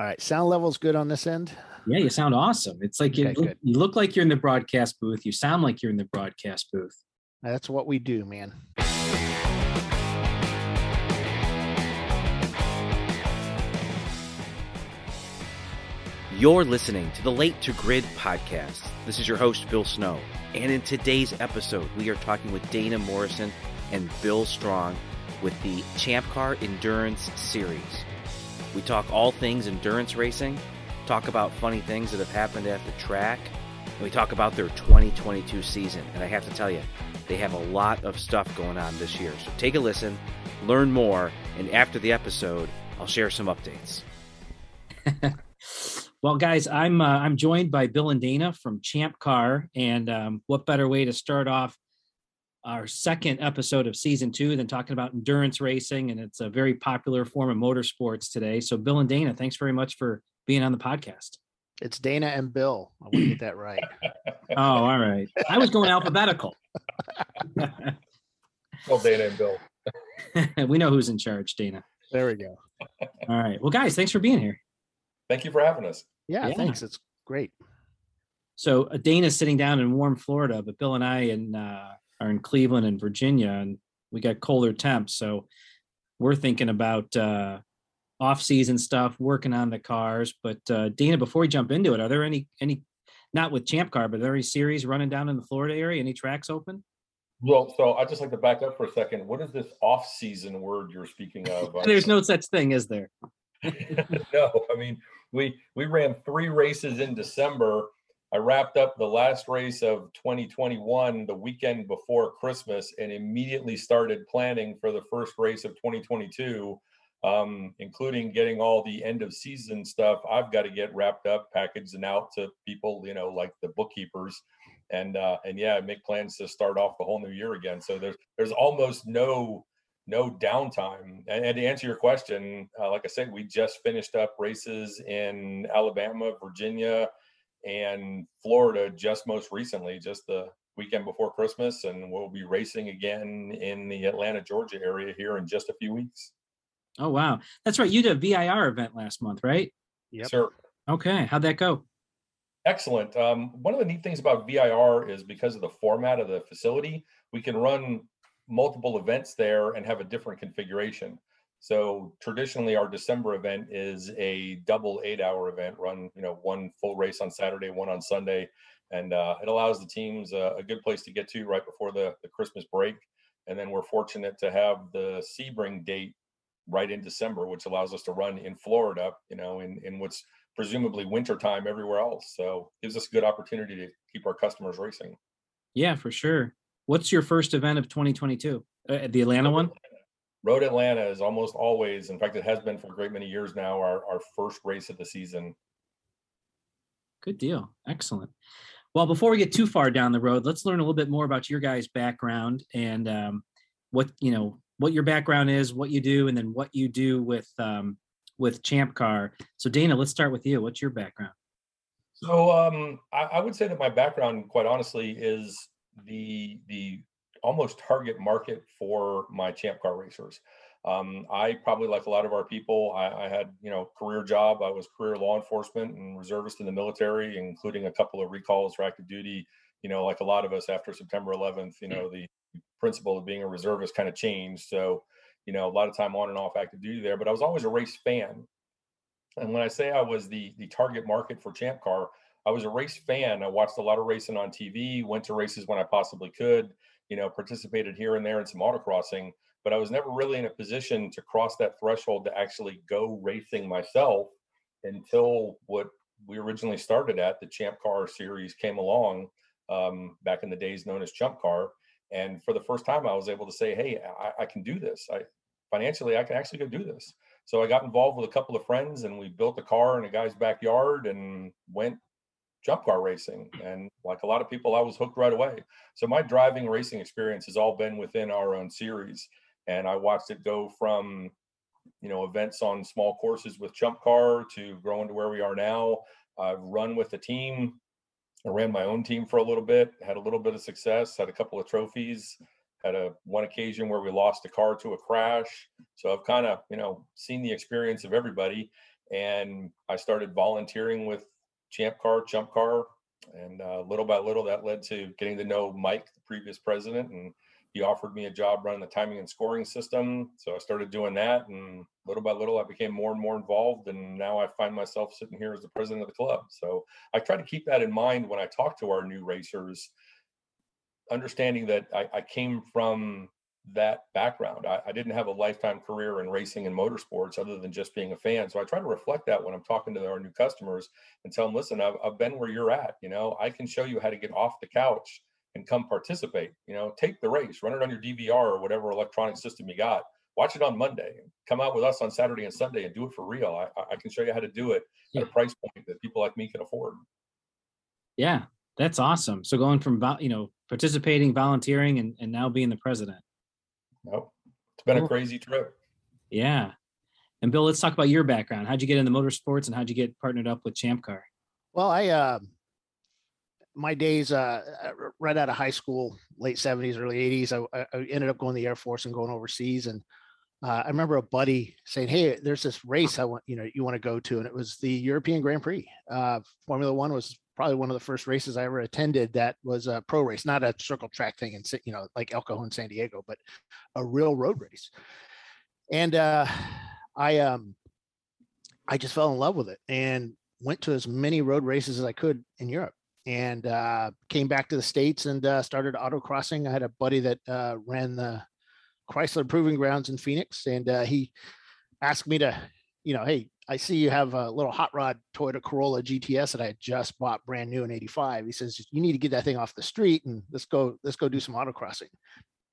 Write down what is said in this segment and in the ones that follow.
All right. Sound level's good on this end. Yeah, you sound awesome. It's like you, look, you look like you're in the broadcast booth. You sound like you're in the broadcast booth. That's what we do, man. You're listening to the Late to Grid podcast. This is your host, Bill Snow. And in today's episode, we are talking with Dana Morrison and Bill Strong with the Champ Car Endurance Series. We talk all things endurance racing, talk about funny things that have happened at the track, and we talk about their 2022 season. And I have to tell you, they have a lot of stuff going on this year. So take a listen, learn more, and after the episode, I'll share some updates. Well, guys, I'm uh, I'm joined by Bill and Dana from Champ Car, and um, what better way to start off our second episode of season two then talking about endurance racing, and it's a very popular form of motorsports today. So, Bill and Dana, thanks very much for being on the podcast. It's Dana and Bill. I want to get that right. Oh, all right. I was going alphabetical. Well, Dana and Bill. we know who's in charge, Dana. There we go. All right. Well, guys, thanks for being here. Thank you for having us. Yeah, Yeah. thanks. It's great. So uh, Dana's sitting down in warm Florida, but Bill and I and uh, are in Cleveland and Virginia, and we got colder temps. So we're thinking about uh, off-season stuff, working on the cars. But uh, Dana, before we jump into it, are there any any not with Champ Car, but are there any series running down in the Florida area? Any tracks open? Well, so I'd just like to back up for a second. What is this off-season word you're speaking of? There's no such thing, is there? no, I mean we we ran three races in December. I wrapped up the last race of 2021 the weekend before Christmas and immediately started planning for the first race of 2022, um, including getting all the end of season stuff. I've got to get wrapped up, packaged, and out to people, you know, like the bookkeepers. And uh, and yeah, make plans to start off the whole new year again. So there's there's almost no no downtime. And, and to answer your question, uh, like I said, we just finished up races in Alabama, Virginia, and Florida just most recently, just the weekend before Christmas. And we'll be racing again in the Atlanta, Georgia area here in just a few weeks. Oh wow, that's right. You did a VIR event last month, right? Yep. Sir, Okay, how'd that go? excellent. Um, one of the neat things about VIR is because of the format of the facility, we can run multiple events there and have a different configuration. So traditionally, our December event is a double eight-hour event, run you know one full race on Saturday, one on Sunday, and uh, it allows the teams a, a good place to get to right before the, the Christmas break. And then we're fortunate to have the Sebring date right in December, which allows us to run in Florida, you know, in in what's presumably wintertime everywhere else. So gives us a good opportunity to keep our customers racing. Yeah, for sure. What's your first event of 2022? Uh, the Atlanta one? Road Atlanta is almost always, in fact, it has been for a great many years now, our, our first race of the season. Good deal. Excellent. Well, before we get too far down the road, let's learn a little bit more about your guys' background and um, what you know, what your background is, what you do, and then what you do with um, with Champ Car. So, Dana, let's start with you. What's your background? So um, I, I would say that my background, quite honestly, is the the almost target market for my champ car racers. Um, I probably, like a lot of our people, I, I had you know career job. I was career law enforcement and reservist in the military, including a couple of recalls for active duty. You know, like a lot of us after September 11th, you know, the principle of being a reservist kind of changed. So, you know, a lot of time on and off active duty there. But I was always a race fan. And when I say I was the the target market for Champ Car, I was a race fan. I watched a lot of racing on TV, went to races when I possibly could, you know, participated here and there in some autocrossing, but I was never really in a position to cross that threshold to actually go racing myself until what we originally started at, the Champ Car series came along um, back in the days known as Chump Car. And for the first time, I was able to say, hey, I, I can do this. I financially, I can actually go do this. So I got involved with a couple of friends and we built a car in a guy's backyard and went Chump Car racing. And like a lot of people, I was hooked right away. So my driving racing experience has all been within our own series. And I watched it go from, you know, events on small courses with Chump Car to growing to where we are now. I've run with the team. I ran my own team for a little bit, had a little bit of success, had a couple of trophies, had a one occasion where we lost a car to a crash. So I've kind of, you know, seen the experience of everybody. and I started volunteering with Champ Car, Chump Car, and uh, little by little that led to getting to know Mike, the previous president, and he offered me a job running the timing and scoring system. So I started doing that, and little by little I became more and more involved, and now I find myself sitting here as the president of the club. So I try to keep that in mind when I talk to our new racers, understanding that I, I came from that background. I, I, didn't have a lifetime career in racing and motorsports other than just being a fan. So I try to reflect that when I'm talking to our new customers and tell them, listen, I've, I've been where you're at. You know, I can show you how to get off the couch and come participate. You know, take the race, run it on your DVR or whatever electronic system you got. Watch it on Monday. Come out with us on Saturday and Sunday and do it for real. I, I can show you how to do it yeah. at a price point that people like me can afford. Yeah, that's awesome. So going from you know participating, volunteering, and, and now being the president. Nope. It's been cool. a crazy trip. Yeah. And Bill, let's talk about your background. How'd you get into motorsports and how'd you get partnered up with Champ Car? Well, I, uh, my days uh, uh right out of high school, late 70s, early 80s, I, I ended up going to the Air Force and going overseas. And uh, I remember a buddy saying, "Hey, there's this race I want you know you want to go to," and it was the European Grand Prix. Uh, Formula One was probably one of the first races I ever attended that was a pro race, not a circle track thing and you know like El Cajon, San Diego, but a real road race. And uh, I um I just fell in love with it and went to as many road races as I could in Europe and uh, came back to the states and uh, started autocrossing. I had a buddy that uh, ran the Chrysler Proving Grounds in Phoenix, and uh, he asked me to, you know, hey, I see you have a little hot rod Toyota Corolla GTS that I just bought brand new in 85. He says, you need to get that thing off the street and let's go, let's go do some autocrossing.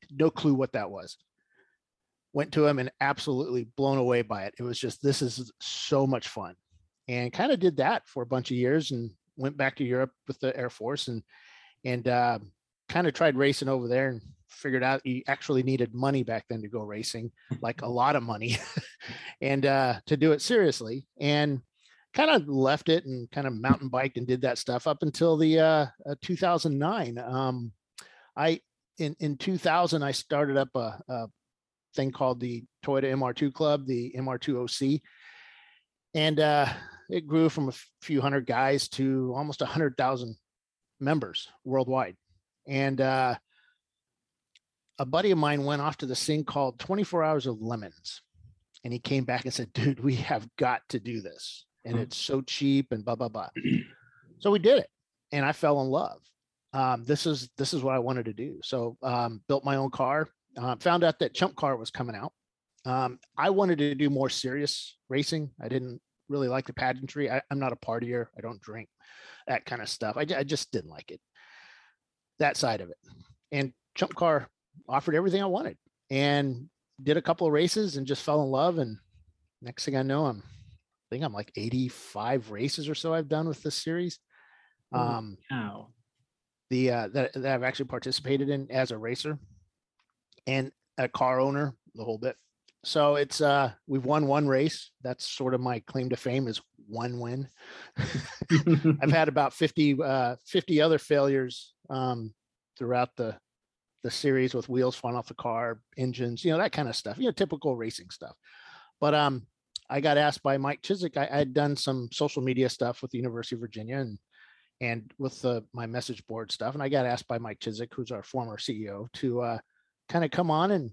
No clue what that was. Went to him and absolutely blown away by it. It was just, this is so much fun. And kind of did that for a bunch of years and went back to Europe with the Air Force and, and uh, kind of tried racing over there and figured out you actually needed money back then to go racing, like a lot of money, and uh, to do it seriously. And kind of left it and kind of mountain biked and did that stuff up until the uh, uh, 2009. Um, I in in 2000 I started up a, a thing called the Toyota MR2 Club, the MR2OC, and uh, it grew from a few hundred guys to almost a hundred thousand members worldwide. And uh, a buddy of mine went off to this thing called 24 Hours of Lemons. And he came back and said, dude, we have got to do this. And mm-hmm. it's so cheap and blah, blah, blah. so we did it. And I fell in love. Um, this is this is what I wanted to do. So um, built my own car. Uh, found out that Chump Car was coming out. Um, I wanted to do more serious racing. I didn't really like the pageantry. I, am not a partier. I don't drink that kind of stuff. I, I just didn't like it. That side of it. And Chump Car offered everything I wanted and did a couple of races and just fell in love. And next thing I know, I'm I think I'm like 85 races or so I've done with this series. Um, wow. The uh, that, that I've actually participated in as a racer and a car owner, the whole bit. So it's uh we've won one race. That's sort of my claim to fame is one win. I've had about 50 uh 50 other failures um throughout the the series with wheels falling off the car, engines, you know, that kind of stuff, you know, typical racing stuff. But um, I got asked by Mike Chiswick, I, had done some social media stuff with the University of Virginia and and with the, my message board stuff. And I got asked by Mike Chiswick, who's our former CEO, to uh, kind of come on and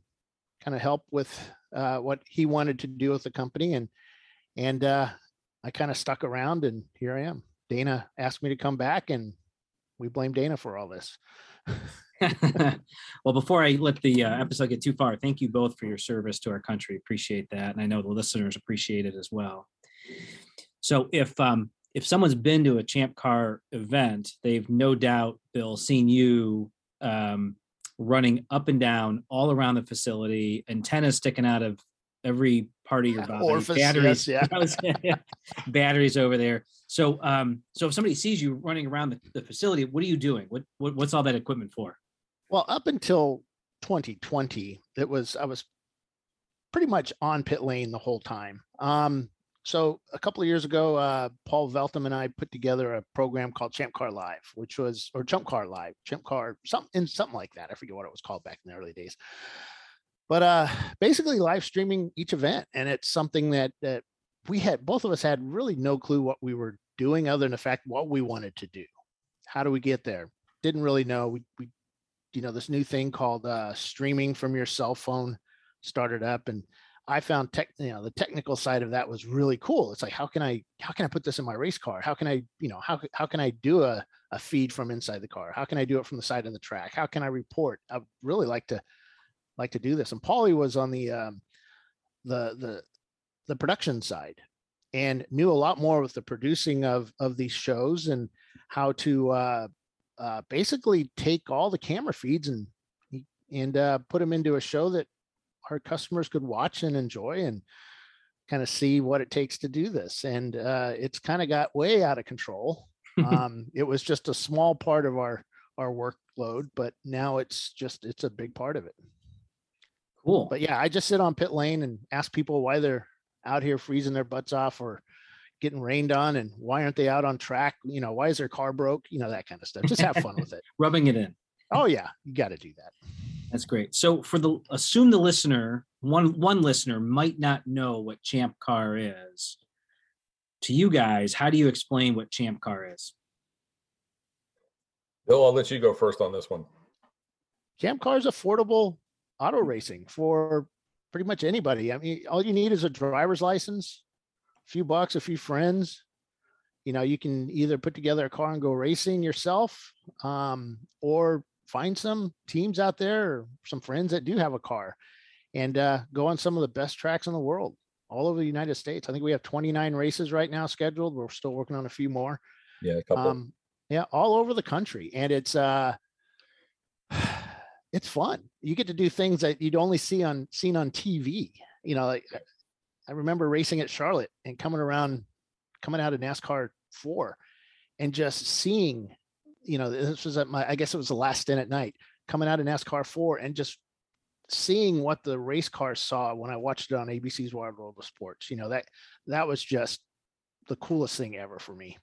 kind of help with uh, what he wanted to do with the company. And and uh, I kind of stuck around and here I am. Dana asked me to come back and we blame Dana for all this. well, before I let the uh, episode get too far, thank you both for your service to our country. Appreciate that, and I know the listeners appreciate it as well. So, if um, if someone's been to a Champ Car event, they've no doubt, Bill, seen you um, running up and down all around the facility, antennas sticking out of every part of your body. Orifice, batteries, yes, yeah. batteries over there. So, um, so if somebody sees you running around the, the facility, what are you doing? What, what, what's all that equipment for? Well, up until 2020, it was I was pretty much on pit lane the whole time. Um, so a couple of years ago, uh, Paul Veltham and I put together a program called Champ Car Live, which was or Chump Car Live, Champ Car, something something like that. I forget what it was called back in the early days. But uh, basically, live streaming each event, and it's something that that we had both of us had really no clue what we were doing other than the fact what we wanted to do. How do we get there? Didn't really know. We, we you know, this new thing called uh, streaming from your cell phone started up and I found tech, you know, the technical side of that was really cool. It's like, how can I, how can I put this in my race car? How can I, you know, how, how can I do a, a feed from inside the car? How can I do it from the side of the track? How can I report? I really like to, like to do this. And Paulie was on the, um, the, the, the production side and knew a lot more with the producing of, of these shows and how to, uh, uh, basically take all the camera feeds and, and, uh, put them into a show that our customers could watch and enjoy and kind of see what it takes to do this. And uh, it's kind of got way out of control. um, it was just a small part of our our workload, but now it's just it's a big part of it. Cool. But yeah, I just sit on pit lane and ask people why they're out here freezing their butts off or getting rained on and why aren't they out on track? You know, why is their car broke? You know, that kind of stuff. Just have fun with it. Rubbing it in. Oh yeah, you got to do that. That's great. So for the assume the listener, one one listener might not know what Champ Car is. To you guys, how do you explain what Champ Car is? Bill, I'll let you go first on this one. Champ Car is affordable auto racing for pretty much anybody. I mean, all you need is a driver's license, a few bucks, a few friends. You know, you can either put together a car and go racing yourself, um, or find some teams out there or some friends that do have a car and uh, go on some of the best tracks in the world all over the United States. I think we have 29 races right now scheduled. We're still working on a few more. Yeah, a couple. Um, yeah, all over the country. And it's uh it's fun. You get to do things that you'd only see on seen on TV. You know, like I remember racing at Charlotte and coming around, coming out of NASCAR four and just seeing you know, this was at my, I guess it was the last stint at night, coming out of NASCAR four and just seeing what the race cars saw when I watched it on ABC's Wide World of Sports. You know, that that was just the coolest thing ever for me.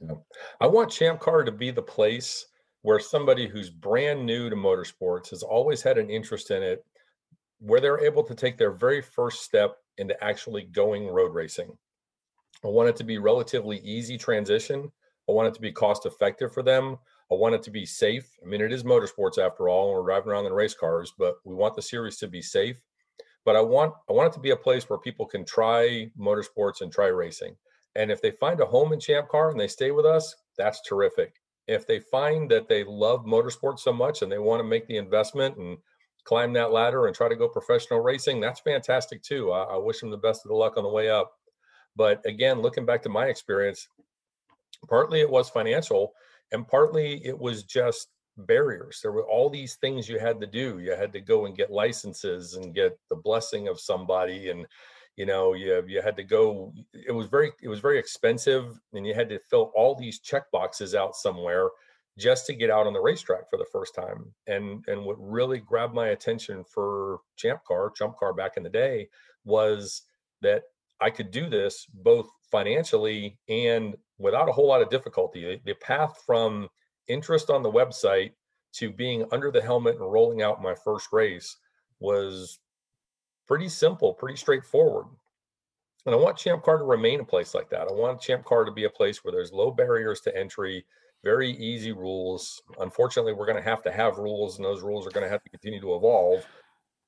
Yeah. I want Champ Car to be the place where somebody who's brand new to motorsports has always had an interest in it, where they're able to take their very first step into actually going road racing. I want it to be relatively easy transition I want it to be cost effective for them. I want it to be safe. I mean, it is motorsports after all, and we're driving around in race cars, but we want the series to be safe. But I want I want it to be a place where people can try motorsports and try racing. And if they find a home in Champ Car and they stay with us, that's terrific. If they find that they love motorsports so much and they want to make the investment and climb that ladder and try to go professional racing, that's fantastic too. I, I wish them the best of the luck on the way up. But again, looking back to my experience, Partly it was financial, and partly it was just barriers. There were all these things you had to do. You had to go and get licenses and get the blessing of somebody, and you know you you had to go. It was very it was very expensive, and you had to fill all these check boxes out somewhere just to get out on the racetrack for the first time. And and what really grabbed my attention for Champ Car, Chump Car back in the day was that I could do this both financially and without a whole lot of difficulty. The path from interest on the website to being under the helmet and rolling out my first race was pretty simple, pretty straightforward. And I want Champ Car to remain a place like that. I want Champ Car to be a place where there's low barriers to entry, very easy rules. Unfortunately, we're going to have to have rules, and those rules are going to have to continue to evolve.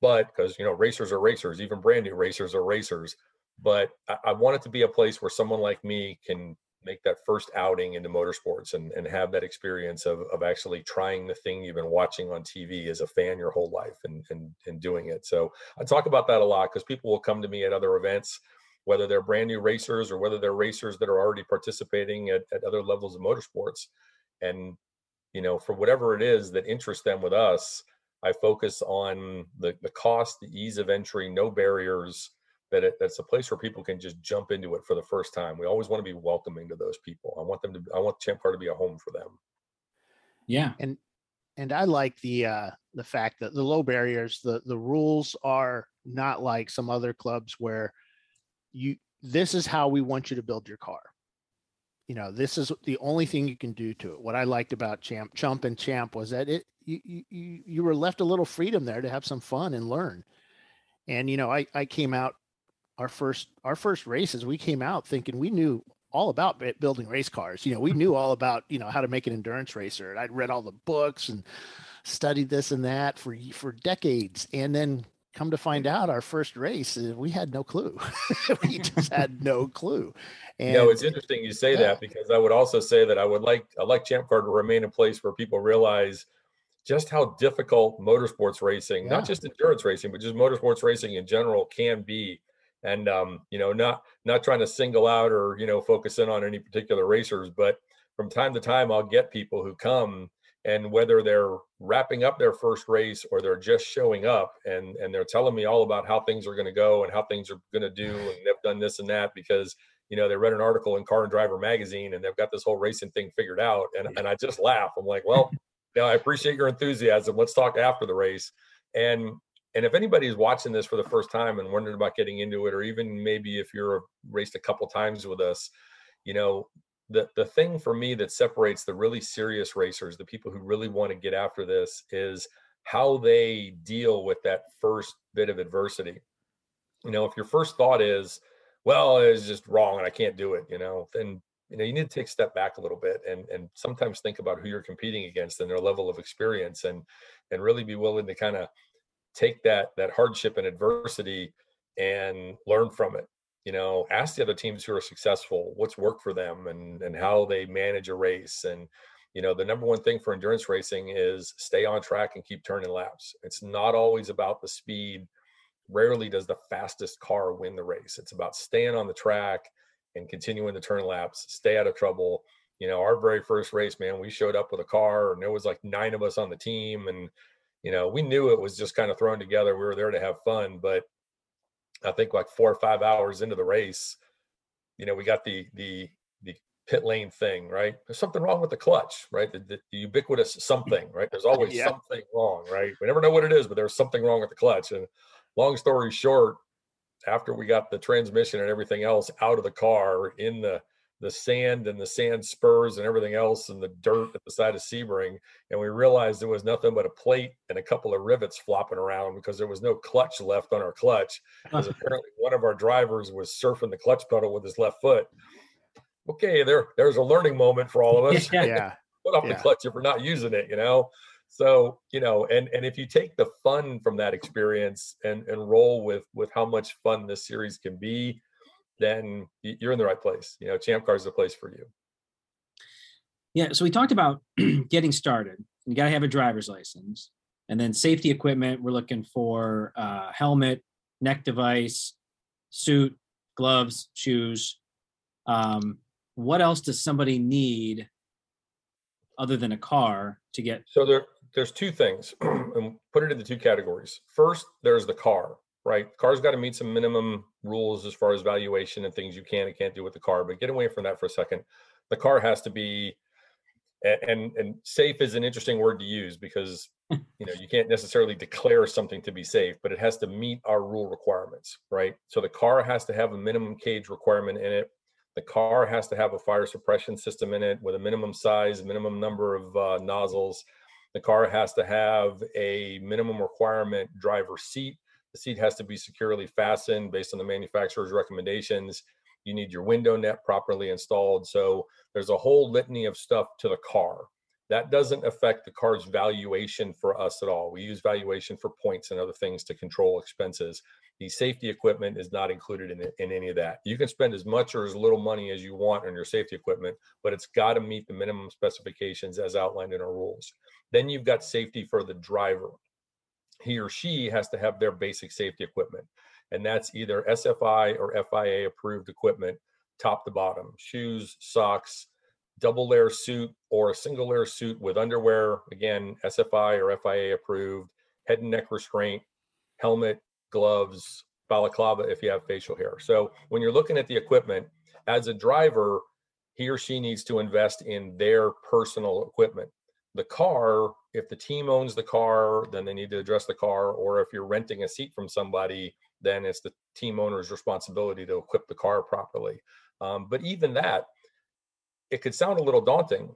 But because you know, racers are racers, even brand new racers are racers. But I, I want it to be a place where someone like me can make that first outing into motorsports and, and have that experience of, of actually trying the thing you've been watching on TV as a fan your whole life and, and, and doing it. So I talk about that a lot because people will come to me at other events, whether they're brand new racers or whether they're racers that are already participating at, at other levels of motorsports. And, you know, for whatever it is that interests them with us, I focus on the, the cost, the ease of entry, no barriers, that it, that's a place where people can just jump into it for the first time. We always want to be welcoming to those people. I want them to. I want Champ Car to be a home for them. Yeah, and and I like the uh, the fact that the low barriers, the the rules are not like some other clubs where you this is how we want you to build your car. You know, this is the only thing you can do to it. What I liked about Champ Chump and Champ was that it you you you were left a little freedom there to have some fun and learn. And you know, I I came out our first our first races, we came out thinking we knew all about building race cars. You know, we knew all about you know how to make an endurance racer. And I'd read all the books and studied this and that for for decades, and then come to find out our first race uh, we had no clue we just had no clue and you know, it's interesting you say yeah. that because i would also say that i would like i like champ car to remain a place where people realize just how difficult motorsports racing yeah. not just endurance racing but just motorsports racing in general can be and um, you know not not trying to single out or you know focus in on any particular racers but from time to time i'll get people who come and whether they're wrapping up their first race or they're just showing up and and they're telling me all about how things are going to go and how things are going to do and they've done this and that because you know they read an article in car and driver magazine and they've got this whole racing thing figured out and, and i just laugh. I'm like well you know, i appreciate your enthusiasm. Let's talk after the race. And and if anybody is watching this for the first time and wondering about getting into it or even maybe if you're uh, raced a couple times with us you know the the thing for me that separates the really serious racers, the people who really want to get after this, is how they deal with that first bit of adversity. You know, if your first thought is, "Well, it's just wrong and I can't do it," you know, then you know you need to take a step back a little bit and and sometimes think about who you're competing against and their level of experience and and really be willing to kind of take that that hardship and adversity and learn from it you know ask the other teams who are successful what's worked for them and and how they manage a race and you know the number one thing for endurance racing is stay on track and keep turning laps. It's not always about the speed. Rarely does the fastest car win the race. It's about staying on the track and continuing to turn laps stay out of trouble. You know our very first race man we showed up with a car and there was like nine of us on the team and you know we knew it was just kind of thrown together. We were there to have fun but I think like four or five hours into the race, you know, we got the the the pit lane thing, right? There's something wrong with the clutch, right? The, the, the ubiquitous something, right? There's always yeah. something wrong, right? We never know what it is, but there's something wrong with the clutch. And long story short, after we got the transmission and everything else out of the car in the the sand and the sand spurs and everything else and the dirt at the side of Sebring. And we realized there was nothing but a plate and a couple of rivets flopping around because there was no clutch left on our clutch. Because apparently one of our drivers was surfing the clutch pedal with his left foot. Okay, there there's a learning moment for all of us. Yeah. Put off yeah. the clutch if we're not using it, you know. So, you know, and and if you take the fun from that experience and and roll with with how much fun this series can be, then you're in the right place. You know, Champ Car is the place for you. Yeah. So we talked about getting started. You got to have a driver's license, and then safety equipment. We're looking for uh, helmet, neck device, suit, gloves, shoes. Um, what else does somebody need other than a car to get? So there, there's two things, and put it into two categories. First, there's the car right? Car's got to meet some minimum rules as far as valuation and things you can and can't do with the car. But get away from that for a second. The car has to be, and and safe is an interesting word to use because you know you can't necessarily declare something to be safe, but it has to meet our rule requirements, right? So the car has to have a minimum cage requirement in it. The car has to have a fire suppression system in it with a minimum size, minimum number of uh, nozzles. The car has to have a minimum requirement driver seat the seat has to be securely fastened based on the manufacturer's recommendations. You need your window net properly installed. So there's a whole litany of stuff to the car. That doesn't affect the car's valuation for us at all. We use valuation for points and other things to control expenses. The safety equipment is not included in, in any of that. You can spend as much or as little money as you want on your safety equipment, but it's got to meet the minimum specifications as outlined in our rules. Then you've got safety for the driver he or she has to have their basic safety equipment. And that's either SFI or FIA approved equipment, top to bottom shoes, socks, double layer suit, or a single layer suit with underwear. Again, SFI or FIA approved, head and neck restraint, helmet, gloves, balaclava if you have facial hair. So when you're looking at the equipment, as a driver, he or she needs to invest in their personal equipment the car if the team owns the car then they need to address the car or if you're renting a seat from somebody then it's the team owner's responsibility to equip the car properly. Um, but even that it could sound a little daunting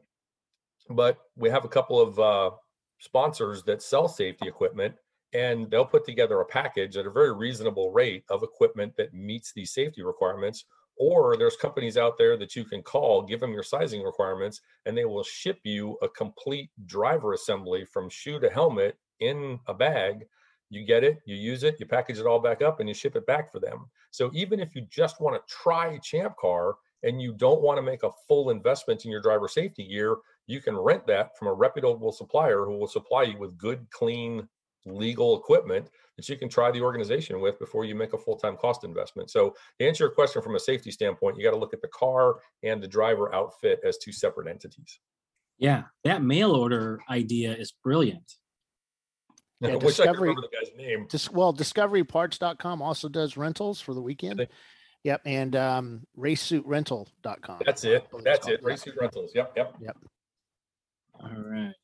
but we have a couple of uh, sponsors that sell safety equipment and they'll put together a package at a very reasonable rate of equipment that meets these safety requirements or there's companies out there that you can call give them your sizing requirements and they will ship you a complete driver assembly from shoe to helmet in a bag. You get it you use it you package it all back up and you ship it back for them. So even if you just want to try champ car and you don't want to make a full investment in your driver safety gear you can rent that from a reputable supplier who will supply you with good clean legal equipment that you can try the organization with before you make a full-time cost investment. So to answer your question from a safety standpoint, you got to look at the car and the driver outfit as two separate entities. Yeah, that mail order idea is brilliant. Yeah, I wish I could remember the guy's name. Dis, well, discoveryparts.com also does rentals for the weekend. Yep. And um, racesuitrental.com. That's it. That's it. Race Suit Rentals. Yep. Yep. Yep. All right.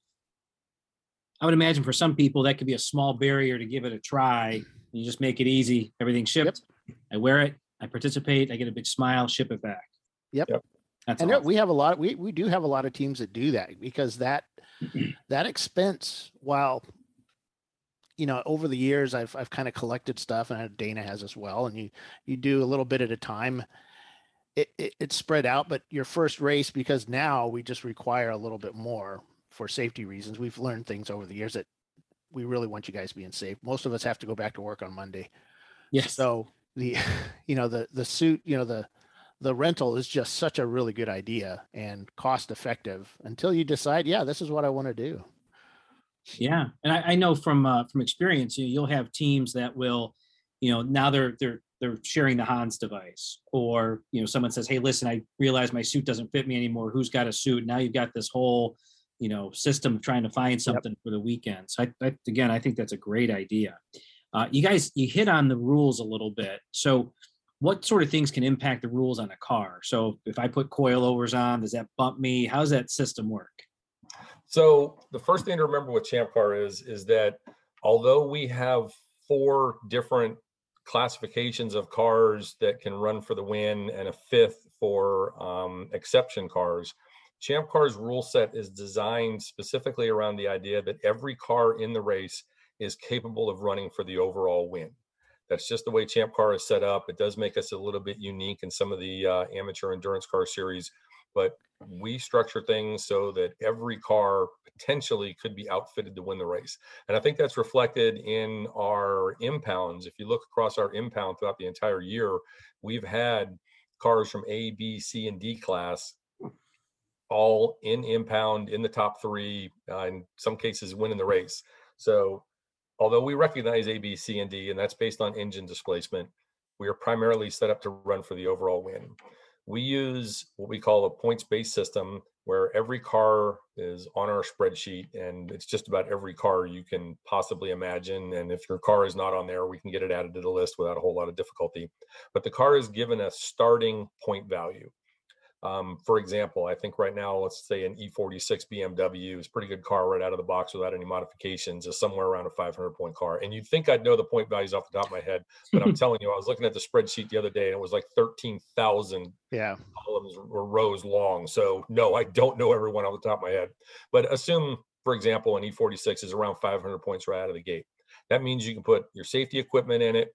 I would imagine for some people that could be a small barrier to give it a try. You just make it easy. Everything shipped. Yep. I wear it. I participate. I get a big smile. Ship it back. Yep. yep. That's and uh, awesome. we have a lot. We we do have a lot of teams that do that because that that expense, while you know, over the years I've I've kind of collected stuff, and Dana has as well. And you you do a little bit at a time. It, it, it's spread out, but your first race because now we just require a little bit more for safety reasons. We've learned things over the years that we really want you guys being safe. Most of us have to go back to work on Monday. Yes. So the, you know, the the suit, you know, the the rental is just such a really good idea and cost effective until you decide, yeah, this is what I want to do. Yeah, and I, I know from uh, from experience, you know, you'll have teams that will, you know, now they're they're they're sharing the Hans device, or you know, someone says, "Hey, listen, I realize my suit doesn't fit me anymore. Who's got a suit?" Now you've got this whole you know system of trying to find something yep. for the weekend. So I, I, again i think that's a great idea. Uh, you guys you hit on the rules a little bit. So what sort of things can impact the rules on a car? So if i put coilovers on does that bump me? How does that system work? So the first thing to remember with champ car is is that although we have four different classifications of cars that can run for the win and a fifth for um, exception cars Champ Car's rule set is designed specifically around the idea that every car in the race is capable of running for the overall win. That's just the way Champ Car is set up. It does make us a little bit unique in some of the uh, amateur endurance car series, but we structure things so that every car potentially could be outfitted to win the race. And I think that's reflected in our impounds. If you look across our impound throughout the entire year, we've had cars from A, B, C, and D class all in impound in the top three, uh, in some cases winning the race. So, although we recognize A, B, C, and D, and that's based on engine displacement, we are primarily set up to run for the overall win. We use what we call a points based system where every car is on our spreadsheet and it's just about every car you can possibly imagine. And if your car is not on there, we can get it added to the list without a whole lot of difficulty. But the car is given a starting point value. Um, for example, I think right now, let's say an E46 BMW is a pretty good car right out of the box without any modifications, is somewhere around a 500 point car. And you'd think I'd know the point values off the top of my head, but I'm telling you, I was looking at the spreadsheet the other day and it was like 13,000 yeah. columns or rows long. So no, I don't know everyone off the top of my head, but assume, for example, an E46 is around 500 points right out of the gate. That means you can put your safety equipment in it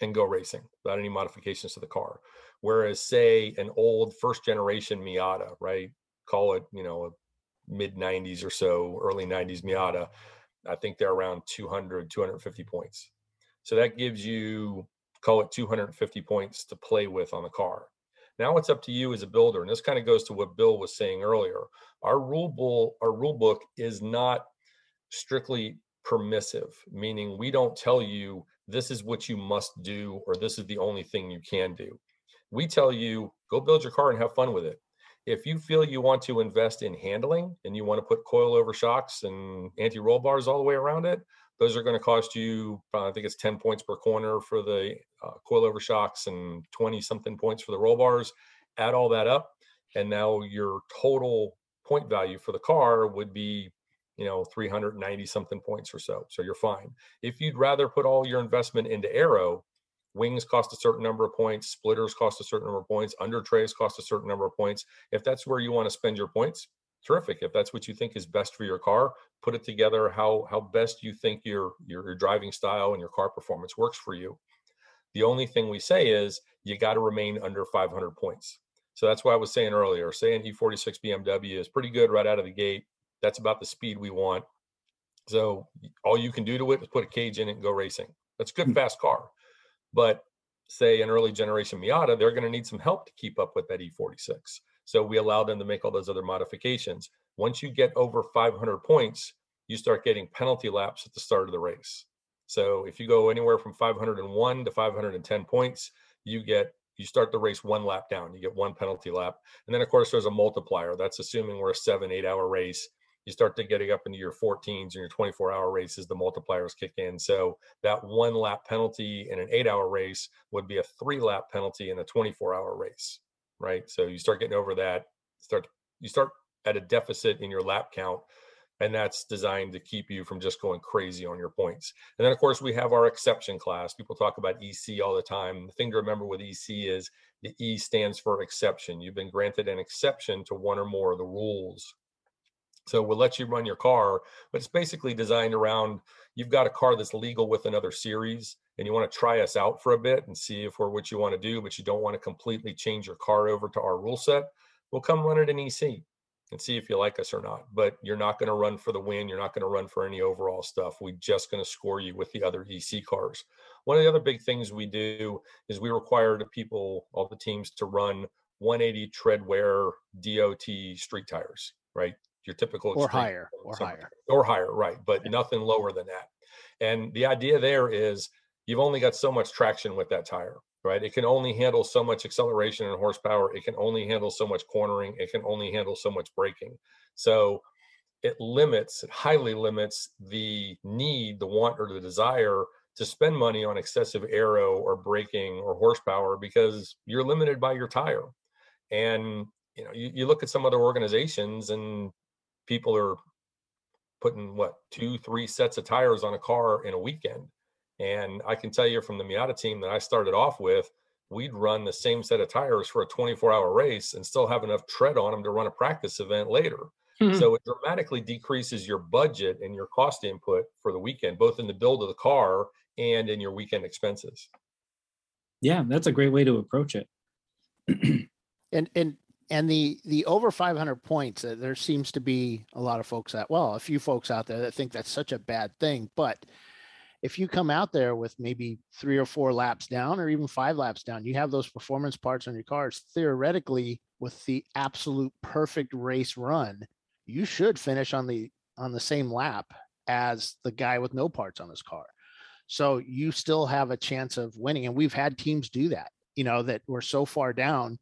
and go racing without any modifications to the car. Whereas, say, an old first generation Miata, right? Call it, you know, a mid 90s or so, early 90s Miata, I think they're around 200, 250 points. So that gives you, call it 250 points to play with on the car. Now it's up to you as a builder, and this kind of goes to what Bill was saying earlier. Our rule book, our rule book is not strictly permissive, meaning we don't tell you this is what you must do or this is the only thing you can do. We tell you, go build your car and have fun with it. If you feel you want to invest in handling and you want to put coilover shocks and anti roll bars all the way around it, those are going to cost you, I think it's 10 points per corner for the uh, coilover shocks and 20 something points for the roll bars. Add all that up, and now your total point value for the car would be you know 390 something points or so so you're fine if you'd rather put all your investment into aero wings cost a certain number of points, splitters cost a certain number of points, under trays cost a certain number of points. If that's where you want to spend your points, terrific. If that's what you think is best for your car, put it together how how best you think your your, your driving style and your car performance works for you. The only thing we say is you got to remain under 500 points. So that's why I was saying earlier, saying E46 BMW is pretty good right out of the gate. That's about the speed we want. So all you can do to it is put a cage in it and go racing. That's a good, mm-hmm. fast car. But say an early generation Miata, they're going to need some help to keep up with that E46. So we allow them to make all those other modifications. Once you get over 500 points, you start getting penalty laps at the start of the race. So if you go anywhere from 501 to 510 points, you get you start the race one lap down. You get one penalty lap, and then of course there's a multiplier. That's assuming we're a seven eight hour race. You start to getting up into your 14s and your 24 hour races. The multipliers kick in. So that one lap penalty in an eight hour race would be a three lap penalty in a 24 hour race, right? So you start getting over that. Start you start at a deficit in your lap count and that's designed to keep you from just going crazy on your points. And then, of course, we have our exception class. People talk about EC all the time. The thing to remember with EC is the E stands for exception. You've been granted an exception to one or more of the rules. So we'll let you run your car, but it's basically designed around you've got a car that's legal with another series and you want to try us out for a bit and see if we're what you want to do, but you don't want to completely change your car over to our rule set. We'll come run it in EC and see if you like us or not. But you're not going to run for the win. You're not going to run for any overall stuff. We're just going to score you with the other EC cars. One of the other big things we do is we require the people, all the teams, to run 180 tread wear DOT street tires, right? Your typical or higher, or higher, or higher, right? But yeah. nothing lower than that. And the idea there is you've only got so much traction with that tire right? It can only handle so much acceleration and horsepower. It can only handle so much cornering. It can only handle so much braking. So it limits, it highly limits the need, the want, or the desire to spend money on excessive aero or braking or horsepower because you're limited by your tire. And you know, you, you look at some other organizations and people are putting what two, three sets of tires on a car in a weekend and I can tell you from the Miata team that I started off with, we'd run the same set of tires for a 24 hour race and still have enough tread on them to run a practice event later. Mm-hmm. So it dramatically decreases your budget and your cost input for the weekend, both in the build of the car and in your weekend expenses. Yeah, that's a great way to approach it. and and and the the over 500 points, uh, there seems to be a lot of folks that well, a few folks out there that think that's such a bad thing, but if you come out there with maybe three or four laps down or even five laps down, you have those performance parts on your cars. Theoretically, with the absolute perfect race run, you should finish on the on the same lap as the guy with no parts on his car. So you still have a chance of winning. And we've had teams do that, you know, that were so far down.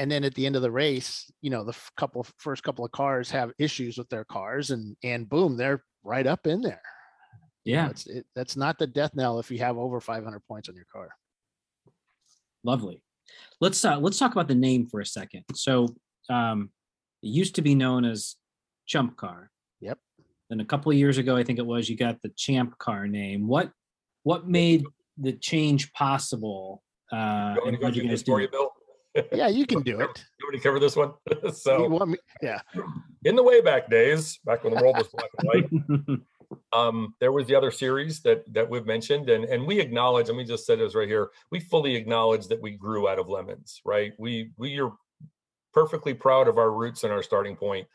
And then at the end of the race, you know, the couple first couple of cars have issues with their cars and and boom, they're right up in there. Yeah, you know, it's it, that's not the death knell if you have over 500 points on your car. Lovely. Let's uh, let's talk about the name for a second. So um, it used to be known as Chump Car. Yep. Then a couple of years ago, I think it was, you got the Champ Car name. What what made the change possible? Uh, you want to go story, Bill? Yeah, you can do it. You want to cover this one? so, me, yeah. In the way back days, back when the world was black and white, um, there was the other series that that we've mentioned, and and we acknowledge, and we just said this right here. We fully acknowledge that we grew out of lemons, right? We we are perfectly proud of our roots and our starting point.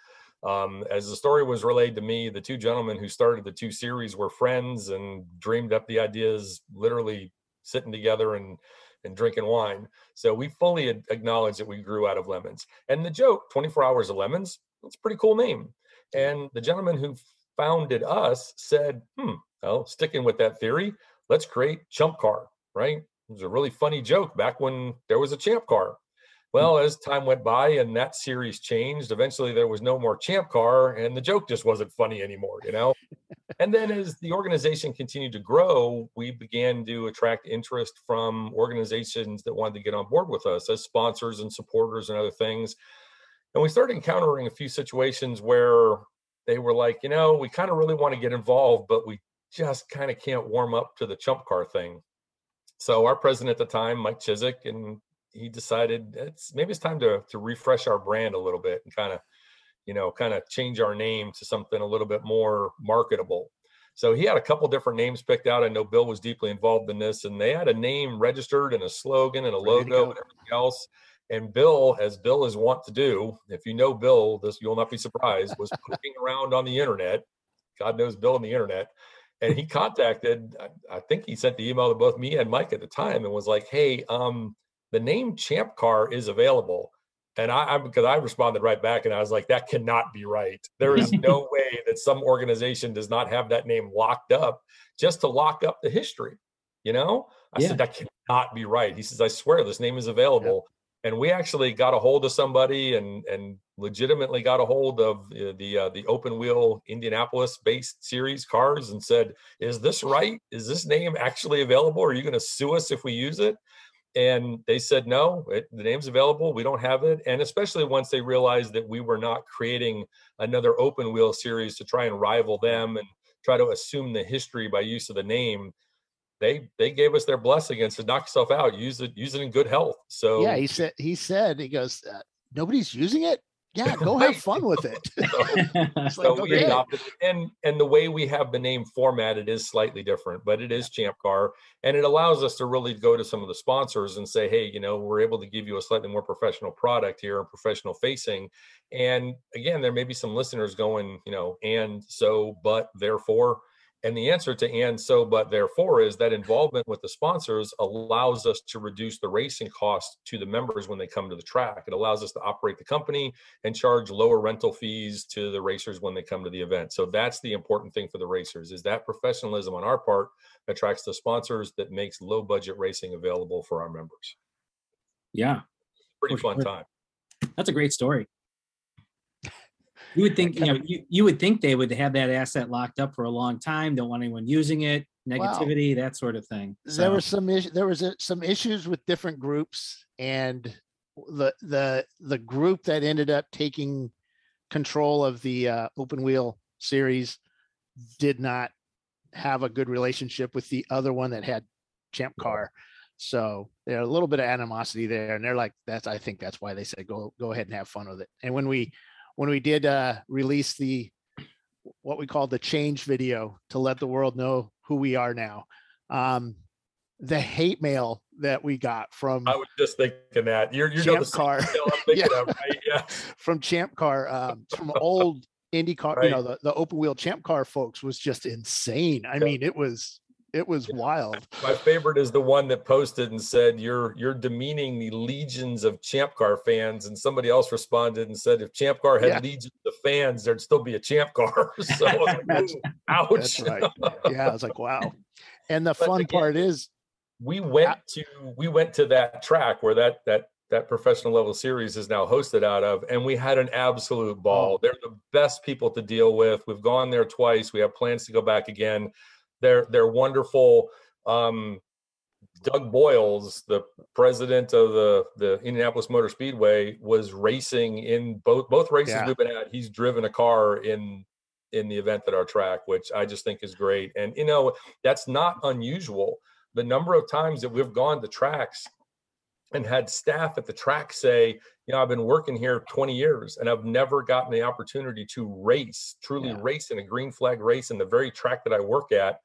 Um, as the story was relayed to me, the two gentlemen who started the two series were friends and dreamed up the ideas, literally sitting together and and drinking wine. So we fully acknowledge that we grew out of lemons. And the joke, 24 hours of lemons, it's a pretty cool name. And the gentleman who founded us said, hmm, well, sticking with that theory, let's create Chump Car, right? It was a really funny joke back when there was a Champ Car. Well, as time went by and that series changed, eventually there was no more Champ Car and the joke just wasn't funny anymore, you know? and then as the organization continued to grow, we began to attract interest from organizations that wanted to get on board with us as sponsors and supporters and other things. And we started encountering a few situations where they were like, you know, we kind of really want to get involved, but we just kind of can't warm up to the chump car thing. So our president at the time, Mike Chiswick, and he decided it's maybe it's time to to refresh our brand a little bit and kind of you know, kind of change our name to something a little bit more marketable. So he had a couple different names picked out. I know Bill was deeply involved in this, and they had a name registered and a slogan and a logo and everything else. And Bill, as Bill is wont to do, if you know Bill, this you'll not be surprised, was poking around on the internet. God knows Bill on the internet. And he contacted, I- I think he sent the email to both me and Mike at the time and was like, hey, um, the name Champ Car is available. And I, I because I responded right back and I was like, that cannot be right. There is no way that some organization does not have that name locked up just to lock up the history. You know, I Yeah. said, that cannot be right. He says, I swear this name is available. And we actually got a hold of somebody and and legitimately got a hold of uh, the uh, the open wheel Indianapolis based series cars and said, "Is this right? Is this name actually available? Are you going to sue us if we use it?" And they said, "No, it, the name's available. We don't have it." And especially once they realized that we were not creating another open wheel series to try and rival them and try to assume the history by use of the name, they they gave us their blessing and said, "Knock yourself out. Use it. Use it in good health." So Yeah, he said, he said, he goes, uh, nobody's using it. Yeah, go have fun with it. It's so like, we okay. adopted it. and and the way we have the name formatted is slightly different but it is champ car and it allows us to really go to some of the sponsors and say hey you know we're able to give you a slightly more professional product here and professional facing and again there may be some listeners going you know and so but therefore and the answer to and so but therefore is that involvement with the sponsors allows us to reduce the racing cost to the members when they come to the track it allows us to operate the company and charge lower rental fees to the racers when they come to the event. So that's the important thing for the racers is that professionalism on our part attracts the sponsors that makes low budget racing available for our members. yeah, Pretty fun sure. time. that's a great story. You would think, you know, you, you would think they would have that asset locked up for a long time, don't want anyone using it, negativity, that sort of thing. there So, were some issues there was a, some issues with different groups and the the the group that ended up taking control of the uh, open wheel series did not have a good relationship with the other one that had champ car. So there's a little bit of animosity there and they're like that's i think that's why they said go go ahead and have fun with it. And when we when we did uh release the what we call the change video to let the world know who we are now um the hate mail that we got from I was just thinking that you're you know Champ the car. thinking of, right? Yeah. from champ car um from old indy car you know the, the open wheel champ car folks was just insane i Yeah. mean it was it was wild My favorite is the one that posted and said, "You're you're demeaning the legions of Champ Car fans." And somebody else responded and said, "If Champ Car had Yeah. legions of fans, there'd still be a Champ Car." so I was like, That's- ouch! that's right yeah i was like wow and the But fun again, part is we went to we went to that track where that that that professional level series is now hosted out of and we had an absolute oh. ball Oh. they're the best people to deal with we've gone there twice we have plans to go back again they're they're wonderful um doug boles the president of the the indianapolis motor speedway was racing in both both races Yeah. we've been at. He's driven a car in in the event at our track which i just think is great. And you know that's not unusual. The number of times that we've gone to tracks and had staff at the track say, you know, I've been working here 20 years and I've never gotten the opportunity to race, truly Yeah. race in a green flag race in the very track that I work at.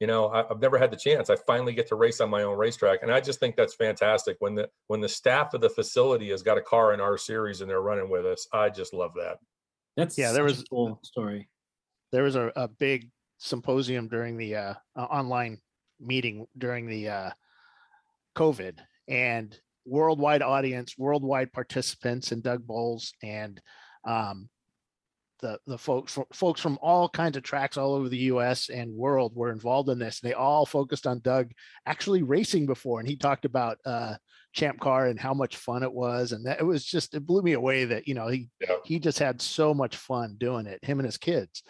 You know, I, I've never had the chance. I finally get to race on my own racetrack, and I just think that's fantastic. When the when the staff of the facility has got a car in our series and they're running with us, I just love that. that's Yeah, there such a was- cool story. there was a, a big symposium during the uh, uh, online meeting during the uh, COVID and worldwide audience, worldwide participants, and Doug Boles and um, the the folks folks from all kinds of tracks all over the U.S. and world were involved in this. They all focused on Doug actually racing before, and he talked about uh, Champ Car and how much fun it was, and that it was just it blew me away that you know he Yeah. he just had so much fun doing it, him and his kids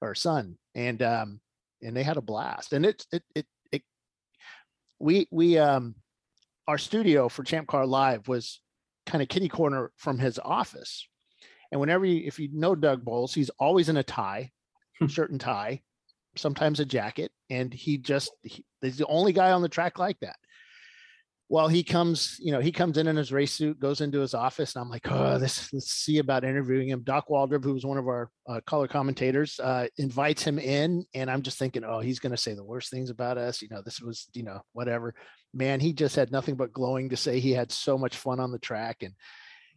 or son, and um and they had a blast, and it it it, it we we um our studio for Champ Car Live was kind of kitty corner from his office. And whenever you, if you know Doug Boles, he's always in a tie, shirt and tie, sometimes a jacket, and he just he, he's the only guy on the track like that. well, he comes, you know, he comes in in his race suit, goes into his office, and I'm like, oh, this, let's see about interviewing him. Doc Waldrop, who was one of our uh, color commentators, uh, invites him in, and I'm just thinking, oh, he's going to say the worst things about us. You know, this was, you know, whatever. Man, he just had nothing but glowing to say. He had so much fun on the track, and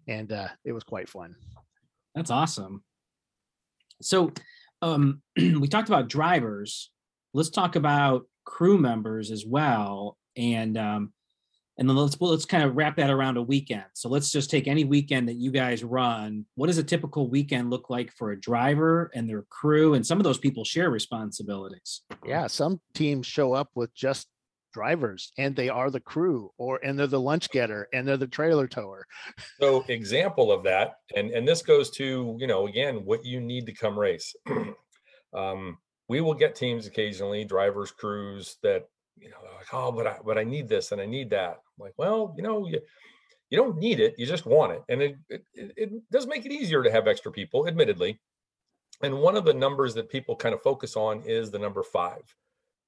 and uh, it was quite fun. That's awesome. So, um, we talked about drivers. Let's talk about crew members as well, and um, and then let's let's kind of wrap that around a weekend. So let's just take any weekend that you guys run. What does a typical weekend look like for a driver and their crew? And some of those people share responsibilities. Yeah, some teams show up with just drivers and they are the crew or and they're the lunch getter and they're the trailer tower. So example of that, and and this goes to, you know, again, what you need to come race. um, we will get teams occasionally, drivers, crews that you know, like, oh, but I, but I need this and I need that. I'm like, well, you know, you, you don't need it, you just want it, and it, it it does make it easier to have extra people, admittedly. And one of the numbers that people kind of focus on is the number five,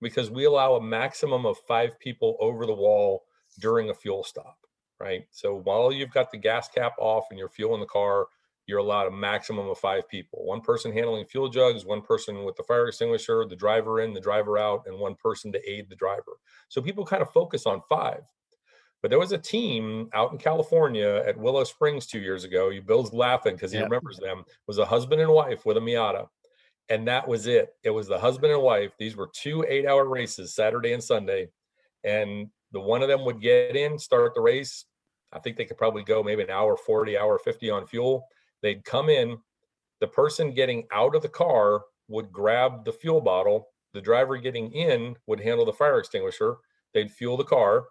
because we allow a maximum of five people over the wall during a fuel stop, right? So while you've got the gas cap off and you're fueling the car, you're allowed a maximum of five people. One person handling fuel jugs one person with the fire extinguisher the driver in the driver out and one person to aid the driver. So people kind of focus on five. But there was a team out in california at willow springs two years ago. You bill's laughing because he remembers them. Was a husband and wife with a miata and that was it it was the husband and wife these were two eight hour races saturday and sunday and the one of them would get in start the race i think they could probably go maybe an hour 40 hour 50 on fuel They'd come in, the person getting out of the car would grab the fuel bottle. The driver getting in would handle the fire extinguisher. They'd fuel the car.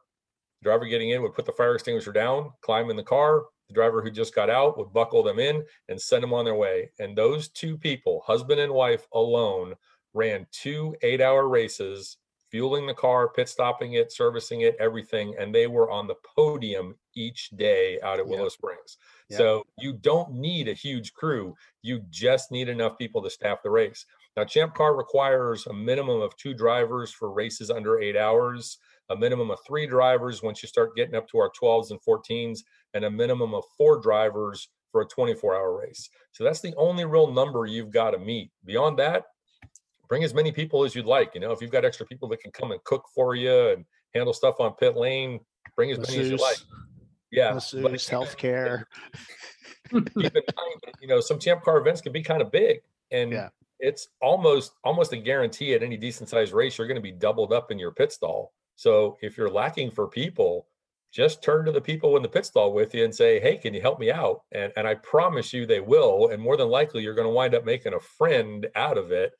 The driver getting in would put the fire extinguisher down, climb in the car. The driver who just got out would buckle them in and send them on their way. And those two people, husband and wife alone, ran two eight hour races, fueling the car, pit stopping it, servicing it, everything. And they were on the podium each day out at Willow. Springs. So you don't need a huge crew. You just need enough people to staff the race. Now, Champ Car requires a minimum of two drivers for races under eight hours, a minimum of three drivers once you start getting up to our 12s and 14s, and a minimum of four drivers for a 24 hour race. So that's the only real number you've got to meet. Beyond that, bring as many people as you'd like. You know, if you've got extra people that can come and cook for you and handle stuff on pit lane, bring as many as you like. Yeah, masseuse, healthcare. keep in mind, you know, some champ car events can be kind of big, and yeah. it's almost almost a guarantee at any decent sized race you're going to be doubled up in your pit stall. So if you're lacking for people, just turn to the people in the pit stall with you and say, "Hey, can you help me out?" And and I promise you they will. And more than likely, you're going to wind up making a friend out of it.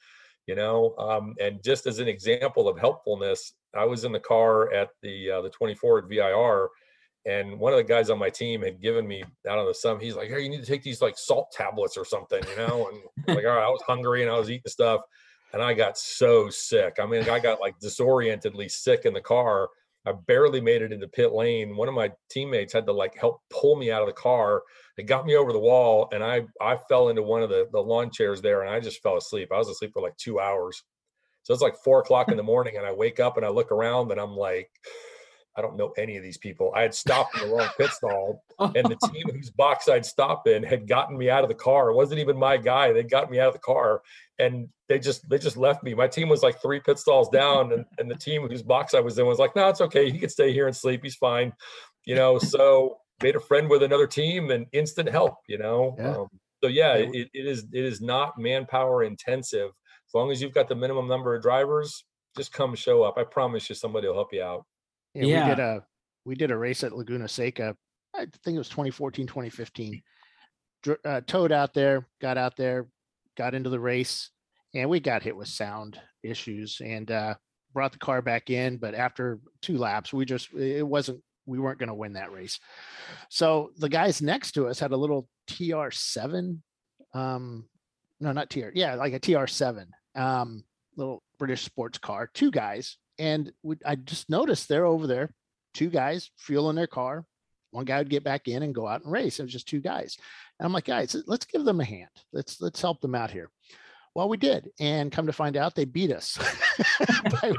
You know, um, and just as an example of helpfulness, I was in the car at the uh, the 24 at VIR and one of the guys on my team had given me out of the some he's like hey you need to take these like salt tablets or something you know and like all right i was hungry and i was eating stuff and i got so sick i mean i got like disorientedly sick in the car i barely made it into pit lane. One of my teammates had to like help pull me out of the car. It got me over the wall and i i fell into one of the the lawn chairs there and i just fell asleep. I was asleep for like two hours. So it's like four o'clock in the morning and i wake up and i look around and i'm like I don't know any of these people. I had stopped in the wrong pit stall, and the team whose box I'd stop in had gotten me out of the car. It wasn't even my guy. They got me out of the car, and they just they just left me. My team was like three pit stalls down, and, and the team whose box I was in was like, "No, it's okay. He can stay here and sleep. He's fine." You know, so made a friend with another team and instant help. You know, yeah. Um, so yeah, it, it is it is not manpower intensive. As long as you've got the minimum number of drivers, just come show up. I promise you, somebody will help you out. Yeah, yeah, we did a we did a race at Laguna Seca. I think it was 2014, 2015. Uh, towed out there, got out there, got into the race, and we got hit with sound issues and uh, brought the car back in. But after two laps, we just it wasn't we weren't going to win that race. So the guys next to us had a little TR7, um, no, not TR, yeah, like a TR7, um, little British sports car. Two guys and we, I just noticed they're over there, two guys fueling their car. One guy would get back in and go out and race. It was just two guys. And I'm like, guys, let's give them a hand. Let's let's help them out here. Well, we did, and come to find out, they beat us. by,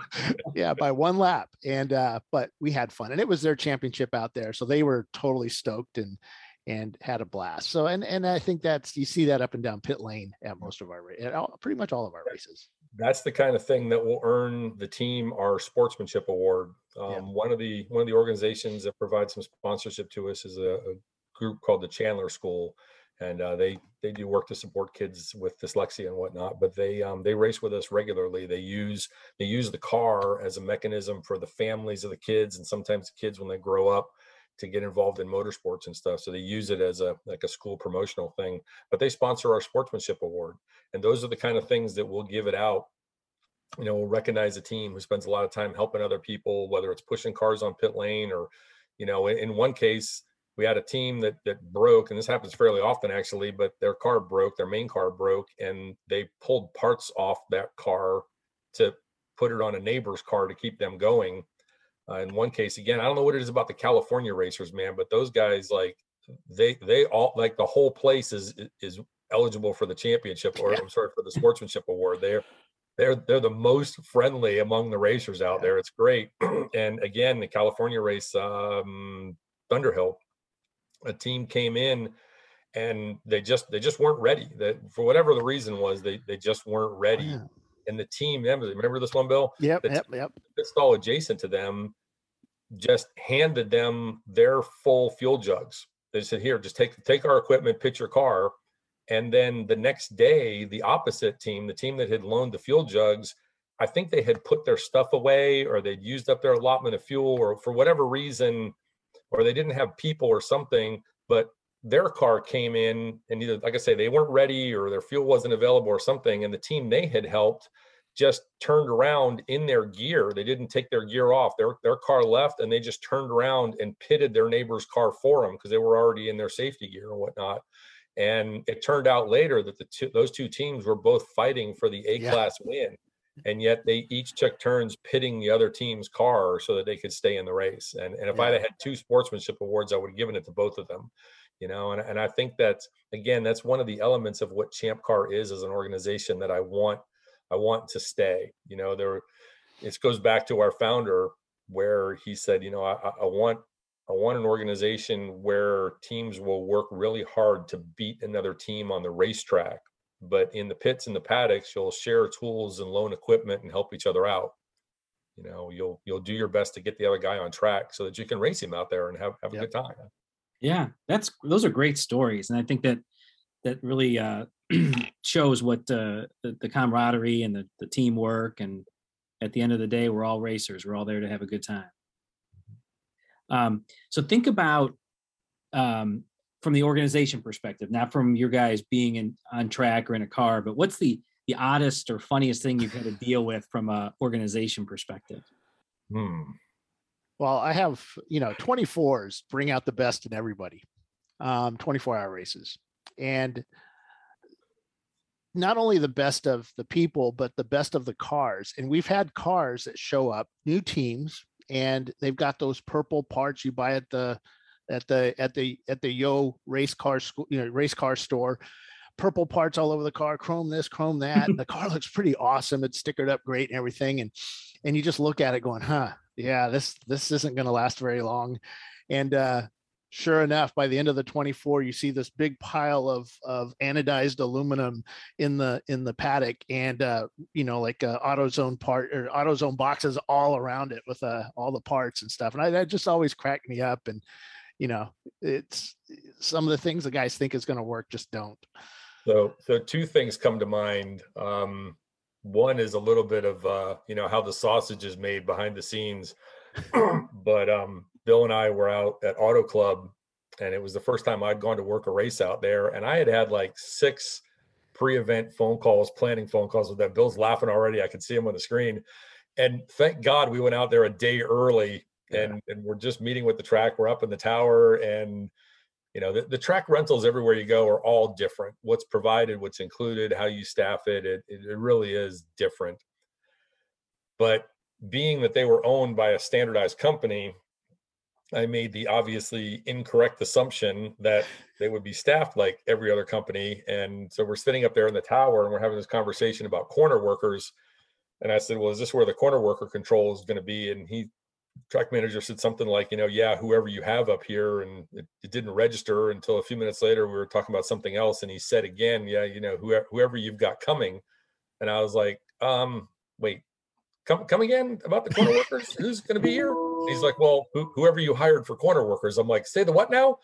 yeah, by one lap, and uh, but we had fun, and it was their championship out there, so they were totally stoked and and had a blast. So, and and I think that's you see that up and down pit lane at most of our at all, pretty much all of our races. That's the kind of thing that will earn the team our sportsmanship award. Um, yeah. One of the one of the organizations that provides some sponsorship to us is a, a group called the Chandler School and uh, they they do work to support kids with dyslexia and whatnot. But they um, they race with us regularly. They use they use the car as a mechanism for the families of the kids, and sometimes the kids when they grow up to get involved in motorsports and stuff. So they use it as a like a school promotional thing. But they sponsor our sportsmanship award, and those are the kind of things that we'll give it out. You know, we'll recognize a team who spends a lot of time helping other people, whether it's pushing cars on pit lane or, you know, in one case we had a team that that broke and this happens fairly often actually but their car broke their main car broke and they pulled parts off that car to put it on a neighbor's car to keep them going uh, in one case again i don't know what it is about the california racers man but those guys like they they all like the whole place is is eligible for the championship or yeah. i'm sorry for the sportsmanship award they're they're they're the most friendly among the racers out yeah. there it's great and again the california race um thunderhill a team came in and they just they just weren't ready. That for whatever the reason was, they they just weren't ready. And the team, remember this one, Bill? Yep, the yep, yep. Stall adjacent to them just handed them their full fuel jugs. They said, "Here, just take take our equipment, pitch your car." And then the next day, the opposite team, the team that had loaned the fuel jugs, I think they had put their stuff away or they'd used up their allotment of fuel or for whatever reason or they didn't have people or something, but their car came in and either, like I say, they weren't ready or their fuel wasn't available or something. And the team they had helped just turned around in their gear. They didn't take their gear off. Their their car left and they just turned around and pitted their neighbor's car for them because they were already in their safety gear and whatnot. And it turned out later that the two, those two teams were both fighting for the A class yeah. win and yet they each took turns pitting the other team's car so that they could stay in the race. And and if yeah. I'd have had two sportsmanship awards, I would have given it to both of them. You know, and, and I think that again, that's one of the elements of what Champ Car is as an organization that I want I want to stay. You know, there it goes back to our founder where he said, you know, I, I want I want an organization where teams will work really hard to beat another team on the racetrack but in the pits and the paddocks you'll share tools and loan equipment and help each other out you know you'll you'll do your best to get the other guy on track so that you can race him out there and have, have yep. a good time yeah that's those are great stories and i think that that really uh shows what uh, the, the camaraderie and the, the teamwork and at the end of the day we're all racers we're all there to have a good time um, so think about um, from the organization perspective, not from your guys being in on track or in a car, but what's the the oddest or funniest thing you've had to deal with from a organization perspective? Hmm. Well, I have, you know, 24s bring out the best in everybody. Um, 24 hour races. And not only the best of the people, but the best of the cars. And we've had cars that show up, new teams, and they've got those purple parts you buy at the at the at the at the yo race car school you know race car store purple parts all over the car chrome this chrome that the car looks pretty awesome it's stickered up great and everything and and you just look at it going huh yeah this this isn't going to last very long and uh sure enough by the end of the 24 you see this big pile of of anodized aluminum in the in the paddock and uh you know like uh autozone part or autozone boxes all around it with uh all the parts and stuff and I, that just always cracked me up and you know, it's some of the things the guys think is going to work just don't. So, so two things come to mind. Um, one is a little bit of uh, you know how the sausage is made behind the scenes. but um, Bill and I were out at Auto Club, and it was the first time I'd gone to work a race out there, and I had had like six pre-event phone calls, planning phone calls with that. Bill's laughing already. I could see him on the screen. And thank God we went out there a day early and and we're just meeting with the track we're up in the tower and you know the, the track rentals everywhere you go are all different what's provided what's included how you staff it it, it really is different but being that they were owned by a standardized company I made the obviously incorrect assumption that they would be staffed like every other company. And so we're sitting up there in the tower and we're having this conversation about corner workers. And I said, Well, is this where the corner worker control is going to be? And he, track manager, said something like, You know, yeah, whoever you have up here. And it, it didn't register until a few minutes later. We were talking about something else. And he said again, Yeah, you know, whoever, whoever you've got coming. And I was like, um, Wait, come come again about the corner workers? Who's going to be here? he's like, well, who, whoever you hired for corner workers. I'm like, say the what now?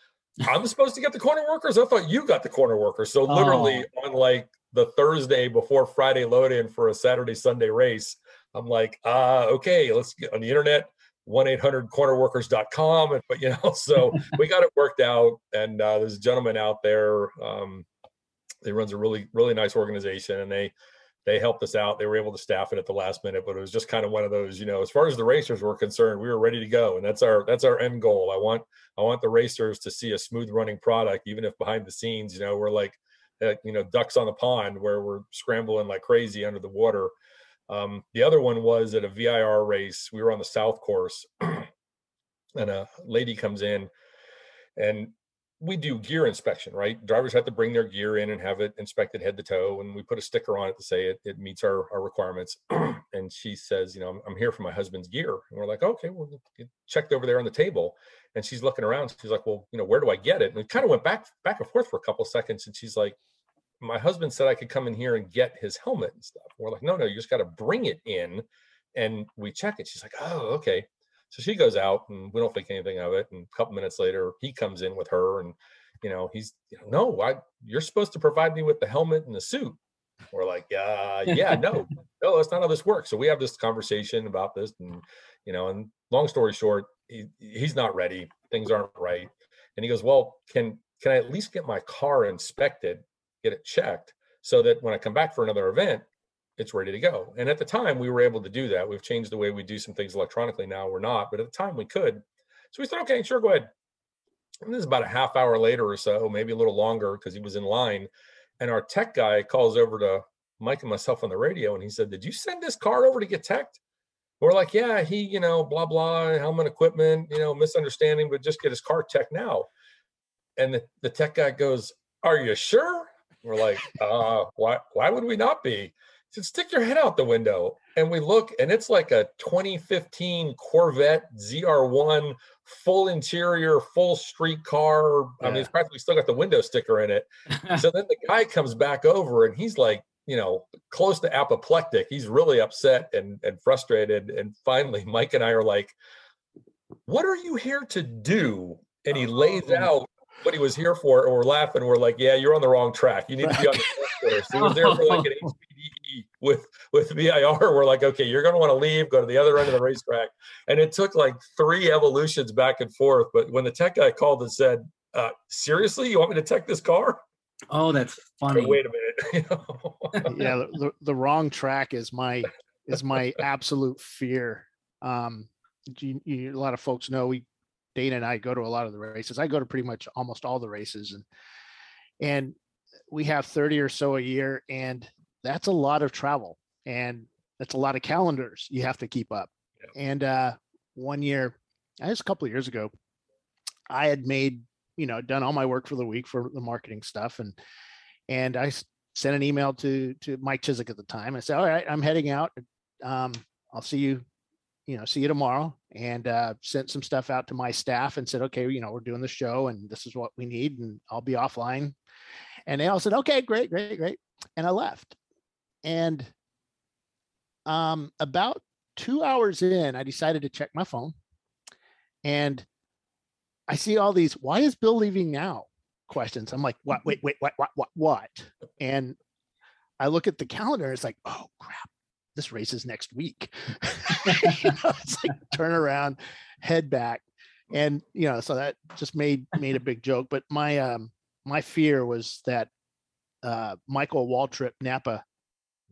I'm supposed to get the corner workers. I thought you got the corner workers. So literally oh. on like the Thursday before Friday load in for a Saturday Sunday race, I'm like, uh, okay, let's get on the internet. 1-800-cornerworkers.com. And but you know, so we got it worked out. And uh, there's a gentleman out there. Um, he runs a really, really nice organization and they they helped us out. They were able to staff it at the last minute, but it was just kind of one of those, you know, as far as the racers were concerned, we were ready to go. And that's our that's our end goal. I want I want the racers to see a smooth running product, even if behind the scenes, you know, we're like uh, you know, ducks on the pond where we're scrambling like crazy under the water. Um, the other one was at a VIR race. We were on the South course, and a lady comes in, and we do gear inspection, right? Drivers have to bring their gear in and have it inspected head to toe, and we put a sticker on it to say it, it meets our, our requirements. and she says, you know, I'm, I'm, here for my husband's gear, and we're like, okay, well, checked over there on the table. And she's looking around. She's like, well, you know, where do I get it? And we kind of went back back and forth for a couple seconds, and she's like, my husband said I could come in here and get his helmet and stuff. We're like, no, no, you just got to bring it in, and we check it. She's like, oh, okay. So she goes out and we don't think anything of it. And a couple minutes later, he comes in with her and, you know, he's, you know, no, I, you're supposed to provide me with the helmet and the suit. We're like, uh, yeah, no, no, that's not how this works. So we have this conversation about this and, you know, and long story short, he, he's not ready. Things aren't right. And he goes, well, can, can I at least get my car inspected, get it checked so that when I come back for another event, it's ready to go. And at the time, we were able to do that. We've changed the way we do some things electronically now. We're not, but at the time we could. So we said, okay, sure, go ahead. And this is about a half hour later or so, maybe a little longer because he was in line. And our tech guy calls over to Mike and myself on the radio and he said, Did you send this car over to get teched? We're like, Yeah, he, you know, blah, blah, helmet equipment, you know, misunderstanding, but just get his car tech now. And the, the tech guy goes, Are you sure? We're like, uh, why why would we not be? said, stick your head out the window. And we look, and it's like a 2015 Corvette ZR1, full interior, full street car. Yeah. I mean, it's practically still got the window sticker in it. so then the guy comes back over and he's like, you know, close to apoplectic. He's really upset and, and frustrated. And finally, Mike and I are like, what are you here to do? And he lays oh. out what he was here for, and we're laughing. We're like, "Yeah, you're on the wrong track. You need to be on the course." He was there for like an HPDE with with VIR. We're like, "Okay, you're going to want to leave. Go to the other end of the racetrack." And it took like three evolutions back and forth. But when the tech guy called and said, uh, "Seriously, you want me to tech this car?" Oh, that's funny. Wait a minute. yeah, the, the wrong track is my is my absolute fear. Um, you, you, a lot of folks know we Dana and I go to a lot of the races. I go to pretty much almost all the races and and we have 30 or so a year and that's a lot of travel and that's a lot of calendars you have to keep up. Yeah. And uh one year, I was a couple of years ago, I had made, you know, done all my work for the week for the marketing stuff and and I sent an email to to Mike Chisek at the time. I said, "All right, I'm heading out. Um, I'll see you you know, see you tomorrow and uh, sent some stuff out to my staff and said, okay, you know, we're doing the show and this is what we need and I'll be offline. And they all said, okay, great, great, great. And I left. And um, about two hours in, I decided to check my phone and I see all these, why is Bill leaving now? Questions. I'm like, what, wait, wait, what, what, what, what? And I look at the calendar, it's like, oh crap, this race is next week. you know, it's like turn around, head back. And you know, so that just made made a big joke. But my um my fear was that uh Michael Waltrip Napa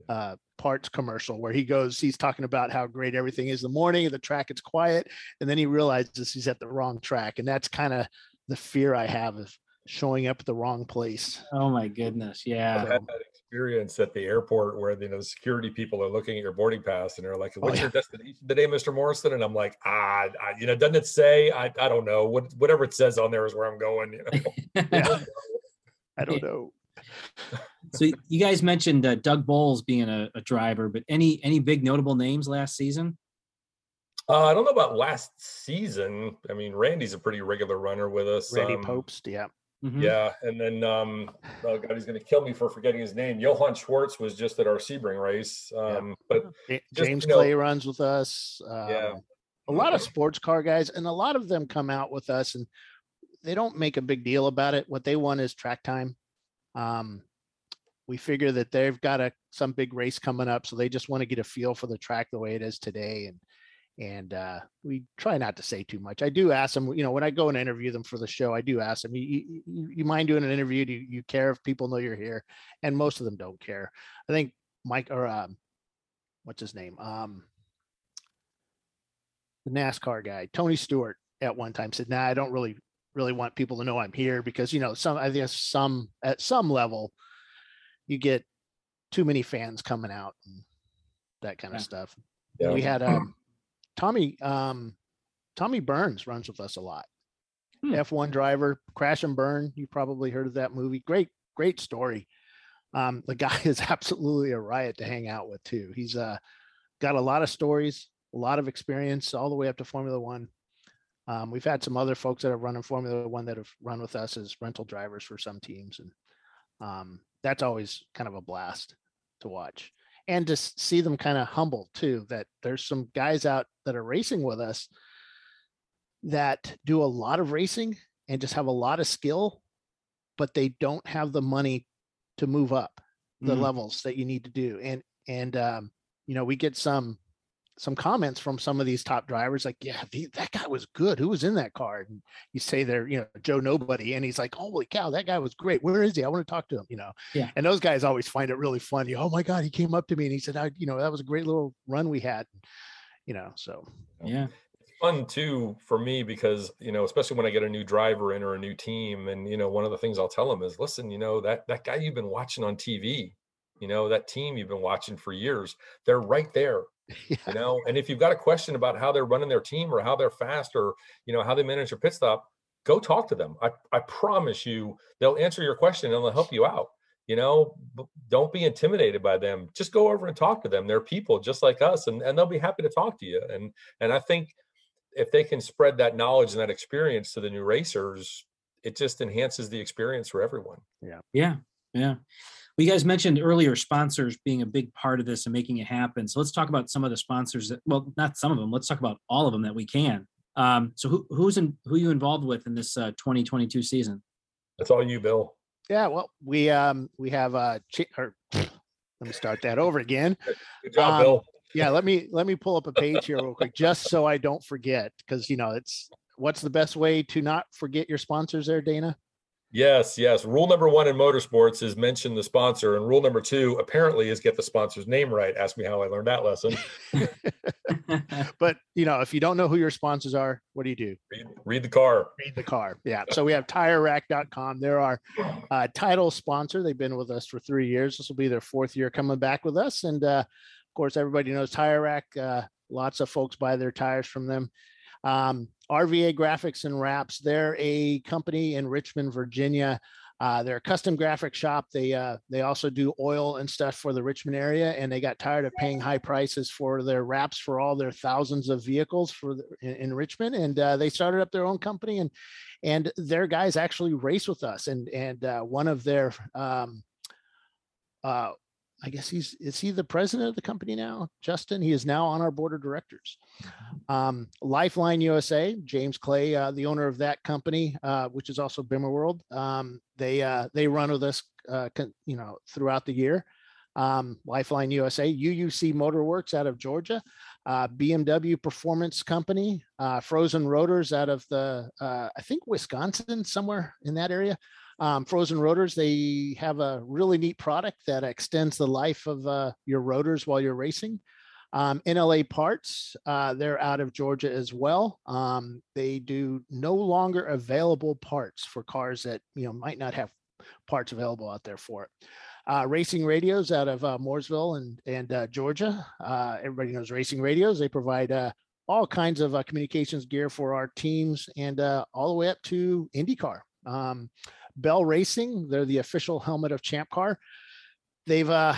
uh parts commercial where he goes, he's talking about how great everything is in the morning, the track it's quiet, and then he realizes he's at the wrong track. And that's kind of the fear I have of showing up at the wrong place. Oh my goodness. Yeah. I've had that experience at the airport where you know the security people are looking at your boarding pass and they're like, "What's yeah. your destination today, Mr. Morrison?" And I'm like, "Ah, I, you know, doesn't it say? I, I don't know. What whatever it says on there is where I'm going." You know? Yeah. I don't know. so you guys mentioned uh, Doug Boles being a, a driver, but any any big notable names last season? Uh, I don't know about last season. I mean, Randy's a pretty regular runner with us. Randy um, Pobst, yeah. Mhm. Yeah, and then um, oh god, he's going to kill me for forgetting his name. Johann Schwartz was just at our Sebring race, um, but Ja- Just, James you know- Clay runs with us. Yeah. um, A lot of sports car guys, and a lot of them come out with us and they don't make a big deal about it. What they want is track time. Um, we figure that they've got a some big race coming up, so they just want to get a feel for the track the way it is today. And and uh, we try not to say too much. I do ask them, you know, when I go and interview them for the show, I do ask them, you, you, you mind doing an interview? Do you, you care if people know you're here? And most of them don't care. I think Mike or um, what's his name? Um, the NASCAR guy, Tony Stewart, at one time said, "Nah, I don't really, really want people to know I'm here because you know some, I guess some at some level, you get too many fans coming out and that kind of Yeah. stuff." yeah. We had um, Tommy, um, Tommy Byrne runs with us a lot. Hmm. F1 driver, Crash and Burn. You probably heard of that movie. Great, great story. Um, the guy is absolutely a riot to hang out with too. He's uh, got a lot of stories, a lot of experience, all the way up to Formula One. Um, we've had some other folks that have run in Formula One that have run with us as rental drivers for some teams, and um, that's always kind of a blast to watch and to see them kind of humble too. That there's some guys out that are racing with us that do a lot of racing and just have a lot of skill, but they don't have the money to move up the Mhm. levels that you need to do. And and um, you know, we get some some comments from some of these top drivers like, yeah, the, that guy was good. Who was in that car? And you say they're, you know, Joe Nobody. And he's like, holy cow, that guy was great. Where is he? I want to talk to him, you know? Yeah. And those guys always find it really funny. Oh my God, he came up to me and he said, I, you know, that was a great little run we had, you know, so. Yeah. it's fun too for me because you know especially when i get a new driver in or a new team and you know one of the things i'll tell them is listen you know that that guy you've been watching on tv you know that team you've been watching for years they're right there Yeah. you know and if you've got a question about how they're running their team or how they're fast or you know how they manage their pit stop go talk to them i, I promise you they'll answer your question and they'll help you out you know don't be intimidated by them just go over and talk to them they're people just like us and, and they'll be happy to talk to you and and i think if they can spread that knowledge and that experience to the new racers it just enhances the experience for everyone yeah Yeah. Yeah. Well, you guys mentioned earlier sponsors being a big part of this and making it happen. So let's talk about some of the sponsors that, well, not some of them. Let's talk about all of them that we can. Um, so who, who's in, who are you involved with in this uh, 2022 season? that's all you bill Yeah. Well, we, um, we have, uh, chi- or let me start that over again. good job Um, bill yeah let me let me pull up a page here real quick just so i don't forget because you know it's what's the best way to not forget your sponsors there dana Yes, yes. Rule number one in motorsports is mention the sponsor, and rule number two apparently is get the sponsor's name right. Ask me how I learned that lesson. but you know if you don't know who your sponsors are what do you do read, read the car. read the car yeah so we have tirerack.com they're our uh, title sponsor they've been with us for three years this will be their fourth year coming back with us and uh, of course everybody knows tire rack uh, lots of folks buy their tires from them um, rva graphics and wraps they're a company in richmond virginia uh, they're a custom graphic shop. They uh, they also do oil and stuff for the Richmond area, and they got tired of paying high prices for their wraps for all their thousands of vehicles for the, in, in Richmond, and uh, they started up their own company, and and their guys actually race with us, and and uh, one of their um, uh, I guess he's is he the president of the company now, Justin? He is now on our board of directors. Um, Lifeline USA, James Clay, uh, the owner of that company, uh, which is also Bimmer World. Um, they uh, they run with us, uh, con- you know, throughout the year. Um, Lifeline USA, UUC Motorworks out of Georgia, uh, BMW Performance Company, uh, Frozen Rotors out of the uh, I think Wisconsin, somewhere in that area. Um, Frozen Rotors, they have a really neat product that extends the life of uh, your rotors while you're racing. Um, NLA Parts, uh, they're out of Georgia as well. Um, they do no longer available parts for cars that you know might not have parts available out there for it. Uh, racing radios out of uh, Mooresville and and uh, Georgia. Uh, everybody knows racing radios. They provide uh, all kinds of communications gear for our teams and all the way up to IndyCar. Um, Bell Racing, they're the official helmet of Champ Car. They've uh,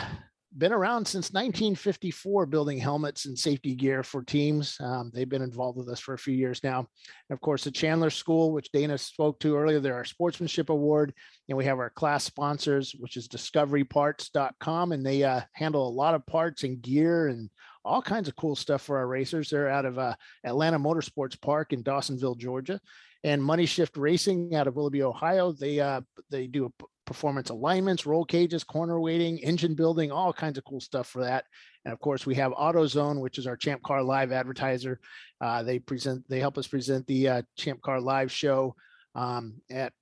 been around since 1954 building helmets and safety gear for teams. Um, they've been involved with us for a few years now. And of course, the Chandler School, which Dana spoke to earlier, they're our sportsmanship award. And we have our class sponsors, which is discoveryparts.com. And they uh, handle a lot of parts and gear and all kinds of cool stuff for our racers. They're out of uh, Atlanta Motorsports Park in Dawsonville, Georgia. And Money Shift Racing out of Willoughby, Ohio. They uh, they do performance alignments, roll cages, corner weighting, engine building, all kinds of cool stuff for that. And of course, we have AutoZone, which is our Champ Car Live advertiser. Uh, they present, they help us present the uh, Champ Car Live show um, at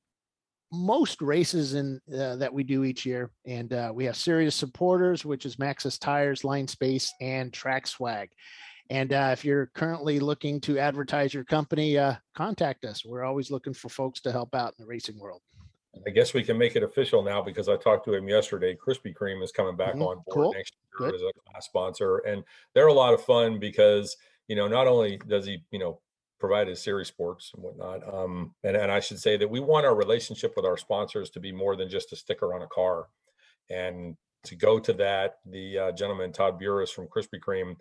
most races in uh, that we do each year. And uh, we have serious supporters, which is Maxxis Tires, Line Space, and Track Swag. And uh, if you're currently looking to advertise your company, uh, contact us. We're always looking for folks to help out in the racing world. I guess we can make it official now because I talked to him yesterday. Krispy Kreme is coming back Mhm. on board Cool. next year Good. as a class sponsor, and they're a lot of fun because you know not only does he you know provide his series sports and whatnot, um, and and I should say that we want our relationship with our sponsors to be more than just a sticker on a car, and to go to that, the uh, gentleman Todd Burris from Krispy Kreme,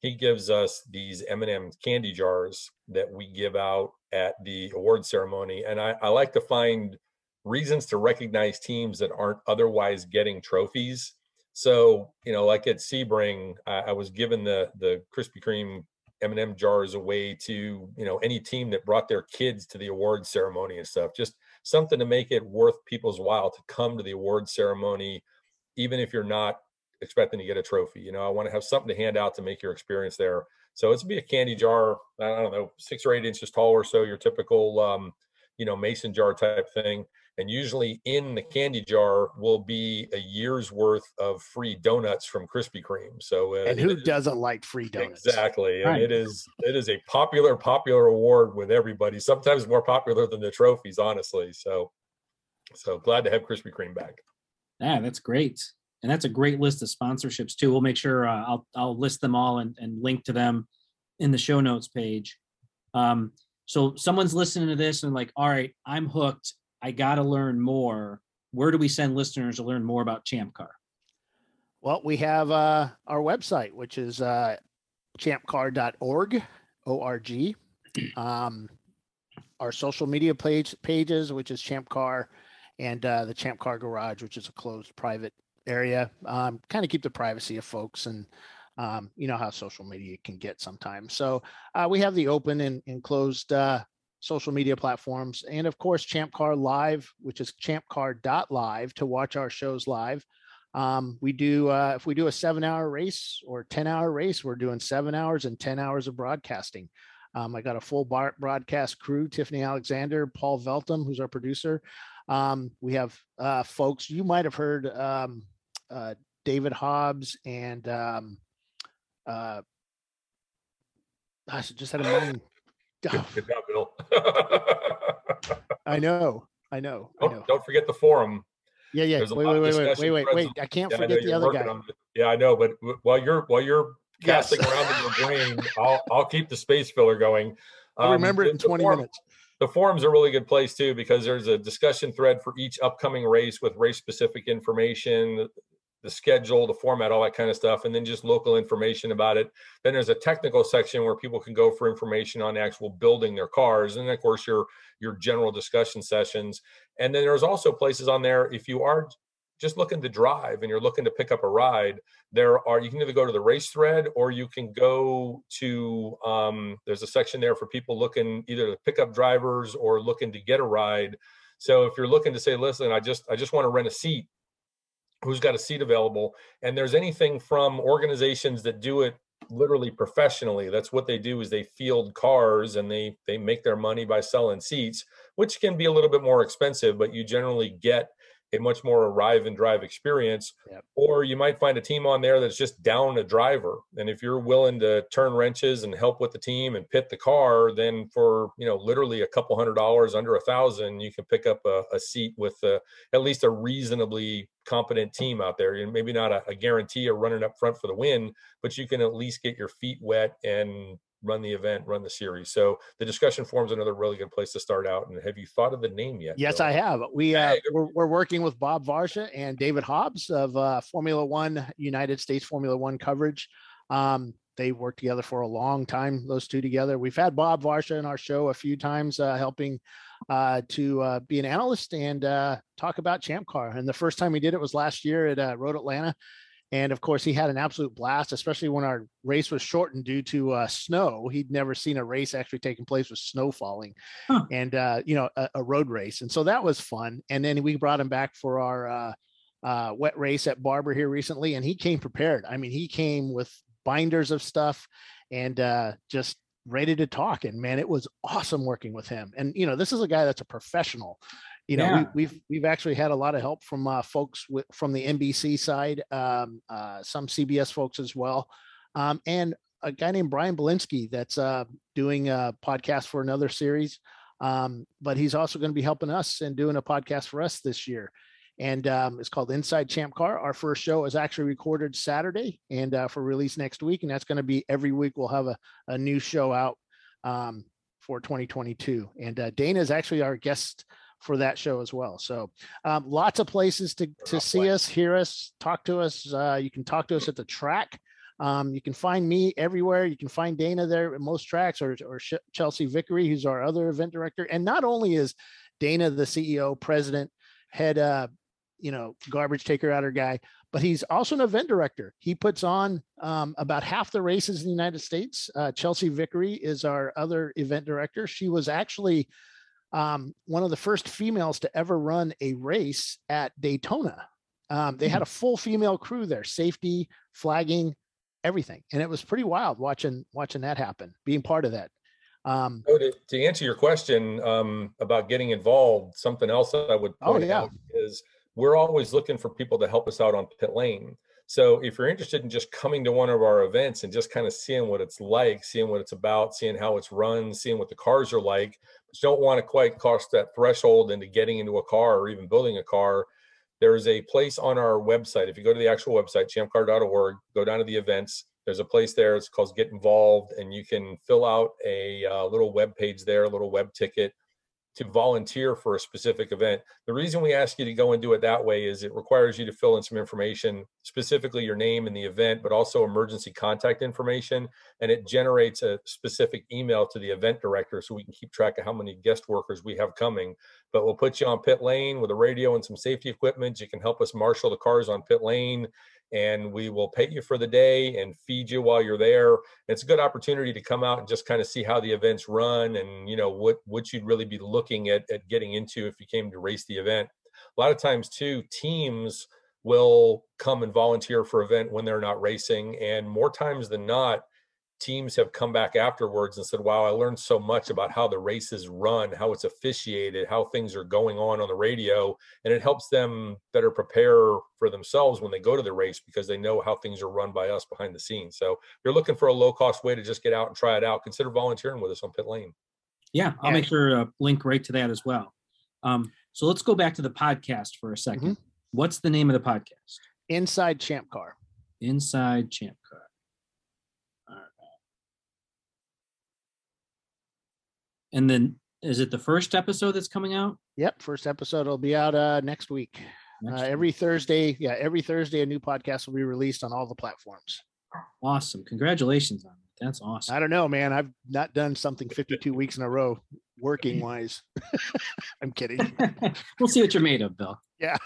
he gives us these M&M candy jars that we give out at the award ceremony, and I, I like to find reasons to recognize teams that aren't otherwise getting trophies. So, you know, like at Sebring, I, I was given the the Krispy Kreme M&M jars away to, you know, any team that brought their kids to the award ceremony and stuff. Just something to make it worth people's while to come to the award ceremony, even if you're not expecting to get a trophy. You know, I want to have something to hand out to make your experience there. So it's be a candy jar, I don't know, six or eight inches tall or so, your typical um, you know, mason jar type thing and usually in the candy jar will be a year's worth of free donuts from Krispy Kreme. So, uh, And it who is- doesn't like free donuts? Exactly, and it is it is a popular popular award with everybody. Sometimes more popular than the trophies, honestly. So, so glad to have Krispy Kreme back. Yeah, that's great. And that's a great list of sponsorships too. We'll make sure uh, I'll I'll list them all and, and link to them in the show notes page. Um, so someone's listening to this and like, all right, I'm hooked. I got to learn more. Where do we send listeners to learn more about Champ Car? Well, we have uh, our website, which is uh, champcar.org, O-R-G. Um, our social media page pages, which is Champ Car, and uh, the Champ Car Garage, which is a closed private area. Um, kind of keep the privacy of folks, and um, you know how social media can get sometimes. So uh, we have the open and, and closed uh, social media platforms, and of course Champ Car Live, which is champcar.live to watch our shows live. Um, we do uh, if we do a seven hour race or 10 hour race, we're doing seven hours and 10 hours of broadcasting. Um, I got a full bar- broadcast crew, Tiffany Alexander, Paul Veltum, who's our producer. Um, we have uh, folks you might have heard um, uh, David Hobbs and um, uh, gosh, I just had a moment. Good, good job, Bill. I know, I know, I know. don't, don't forget the forum. Yeah, yeah. Wait, wait, wait, wait, wait, wait, wait. I can't Yeah, I forget the other guy. it. Yeah, I know, but while you're while you're Yes. casting around in your brain, I'll I'll keep the space filler going. I'll Um, remember it in 20 forum- minutes. The forum's a really good place too because there's a discussion thread for each upcoming race with race specific information, the schedule, the format, all that kind of stuff, and then just local information about it. Then there's a technical section where people can go for information on actual building their cars, and of course your your general discussion sessions. And then there's also places on there if you are just looking to drive and you're looking to pick up a ride there are you can either go to the race thread or you can go to um, there's a section there for people looking either to pick up drivers or looking to get a ride so if you're looking to say listen i just i just want to rent a seat who's got a seat available and there's anything from organizations that do it literally professionally that's what they do is they field cars and they they make their money by selling seats which can be a little bit more expensive but you generally get a much more arrive and drive experience. Yep. Or you might find a team on there that's just down a driver. And if you're willing to turn wrenches and help with the team and pit the car, then for you know literally a couple hundred dollars under a thousand, you can pick up a, a seat with a, at least a reasonably competent team out there. And maybe not a, a guarantee of running up front for the win, but you can at least get your feet wet and run the event, run the series. So the discussion forums another really good place to start out. And have you thought of the name yet? Yes, Bill? I have. We uh, Hey, we're, we're working with Bob Varsha and David Hobbs of uh, Formula One United States Formula One coverage. Um, they worked together for a long time. Those two together. We've had Bob Varsha in our show a few times, uh, helping uh, to uh, be an analyst and uh, talk about Champ Car. And the first time we did it was last year at uh, Road Atlanta. And of course, he had an absolute blast, especially when our race was shortened due to uh, snow. He'd never seen a race actually taking place with snow falling, Huh. and uh, you know, a, a road race. And so that was fun. And then we brought him back for our uh, uh, wet race at Barber here recently, and he came prepared. I mean, he came with binders of stuff and uh, just ready to talk. And man, it was awesome working with him. And you know, this is a guy that's a professional. You know, Yeah. we, we've we've actually had a lot of help from uh, folks with, from the NBC side, um, uh, some CBS folks as well, um, and a guy named Brian Belinsky that's uh, doing a podcast for another series. Um, but he's also going to be helping us and doing a podcast for us this year. And um, it's called Inside Champ Car. Our first show is actually recorded Saturday and uh, for release next week. And that's going to be every week. We'll have a, a new show out um, for 2022. And uh, Dana is actually our guest for that show as well. So um, lots of places to, to see us, hear us, talk to us. Uh, you can talk to us at the track. Um, you can find me everywhere. You can find Dana there at most tracks or, or Chelsea Vickery, who's our other event director. And not only is Dana the CEO, president, head, uh, you know, garbage taker outer guy, but he's also an event director. He puts on um, about half the races in the United States. Uh, Chelsea Vickery is our other event director. She was actually um, one of the first females to ever run a race at Daytona. Um, they had a full female crew there, safety, flagging, everything, and it was pretty wild watching watching that happen, being part of that. Um, So to, to answer your question um, about getting involved, something else that I would Oh, point yeah. out is we're always looking for people to help us out on pit lane. So if you're interested in just coming to one of our events and just kind of seeing what it's like, seeing what it's about, seeing how it's run, seeing what the cars are like, but you don't want to quite cross that threshold into getting into a car or even building a car, there is a place on our website. If you go to the actual website, champcar.org, go down to the events. There's a place there. It's called Get Involved, and you can fill out a uh, little web page there, a little web ticket to volunteer for a specific event. The reason we ask you to go and do it that way is it requires you to fill in some information, specifically your name and the event, but also emergency contact information. And it generates a specific email to the event director so we can keep track of how many guest workers we have coming. But we'll put you on pit lane with a radio and some safety equipment. You can help us marshal the cars on pit lane and we will pay you for the day and feed you while you're there. It's a good opportunity to come out and just kind of see how the events run and you know what what you'd really be looking at at getting into if you came to race the event. A lot of times too, teams will come and volunteer for event when they're not racing, and more times than not, teams have come back afterwards and said, "Wow, I learned so much about how the races run, how it's officiated, how things are going on on the radio." and it helps them better prepare for themselves when they go to the race because they know how things are run by us behind the scenes. So if you're looking for a low cost way to just get out and try it out, consider volunteering with us on pit lane. Yeah, I'll Yeah. make sure to link right to that as well. Um, so let's go back to the podcast for a 2nd What's the name of the podcast? inside Champ Car. Inside Champ Car. All right. And then is it the first episode that's coming out? Yep, first episode will be out uh, next week. Next Uh, week? every Thursday, yeah, every Thursday a new podcast will be released on all the platforms. awesome. Congratulations on that. That's awesome. I don't know, man. I've not done something 52 weeks in a row working wise. I'm kidding. we'll see what you're made of, Bill. Yeah.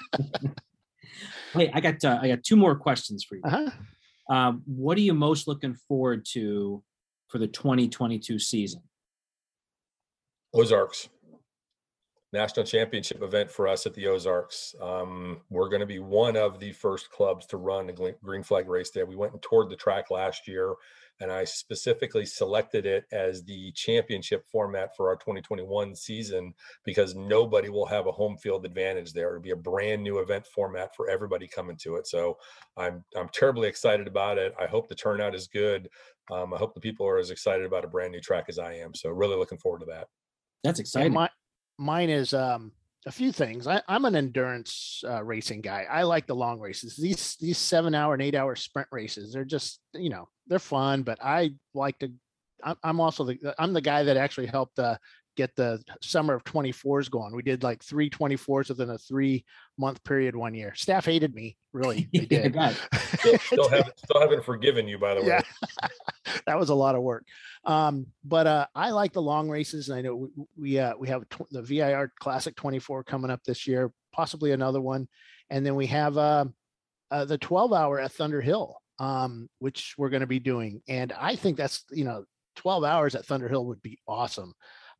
hey, I got uh, I got two more questions for you. Uh-huh. Um, what are you most looking forward to for the 2022 season? Ozarks. national championship event for us at the Ozarks. Um, we're going to be one of the first clubs to run a green flag race there. We went and toured the track last year and I specifically selected it as the championship format for our 2021 season because nobody will have a home field advantage there. It'll be a brand new event format for everybody coming to it. So I'm I'm terribly excited about it. I hope the turnout is good. Um, I hope the people are as excited about a brand new track as I am. So really looking forward to that. That's exciting. My, mine is um a few things. I, am an endurance uh, racing guy. I like the long races. These these seven hour and eight hour sprint races. They're just you know they're fun, but I like to. I'm, I'm also the I'm the guy that actually helped uh, get the summer of 24s going. We did like three 24s within a three month period one year. Staff hated me, really. They did. still, still, haven't, still haven't forgiven you, by the way. Yeah. that was a lot of work. Um, but uh, I like the long races, and I know we we, uh, we have the VIR Classic 24 coming up this year, possibly another one, and then we have uh, uh the 12 hour at Thunder Hill, um, which we're going to be doing, and I think that's you know 12 hours at Thunder Hill would be awesome.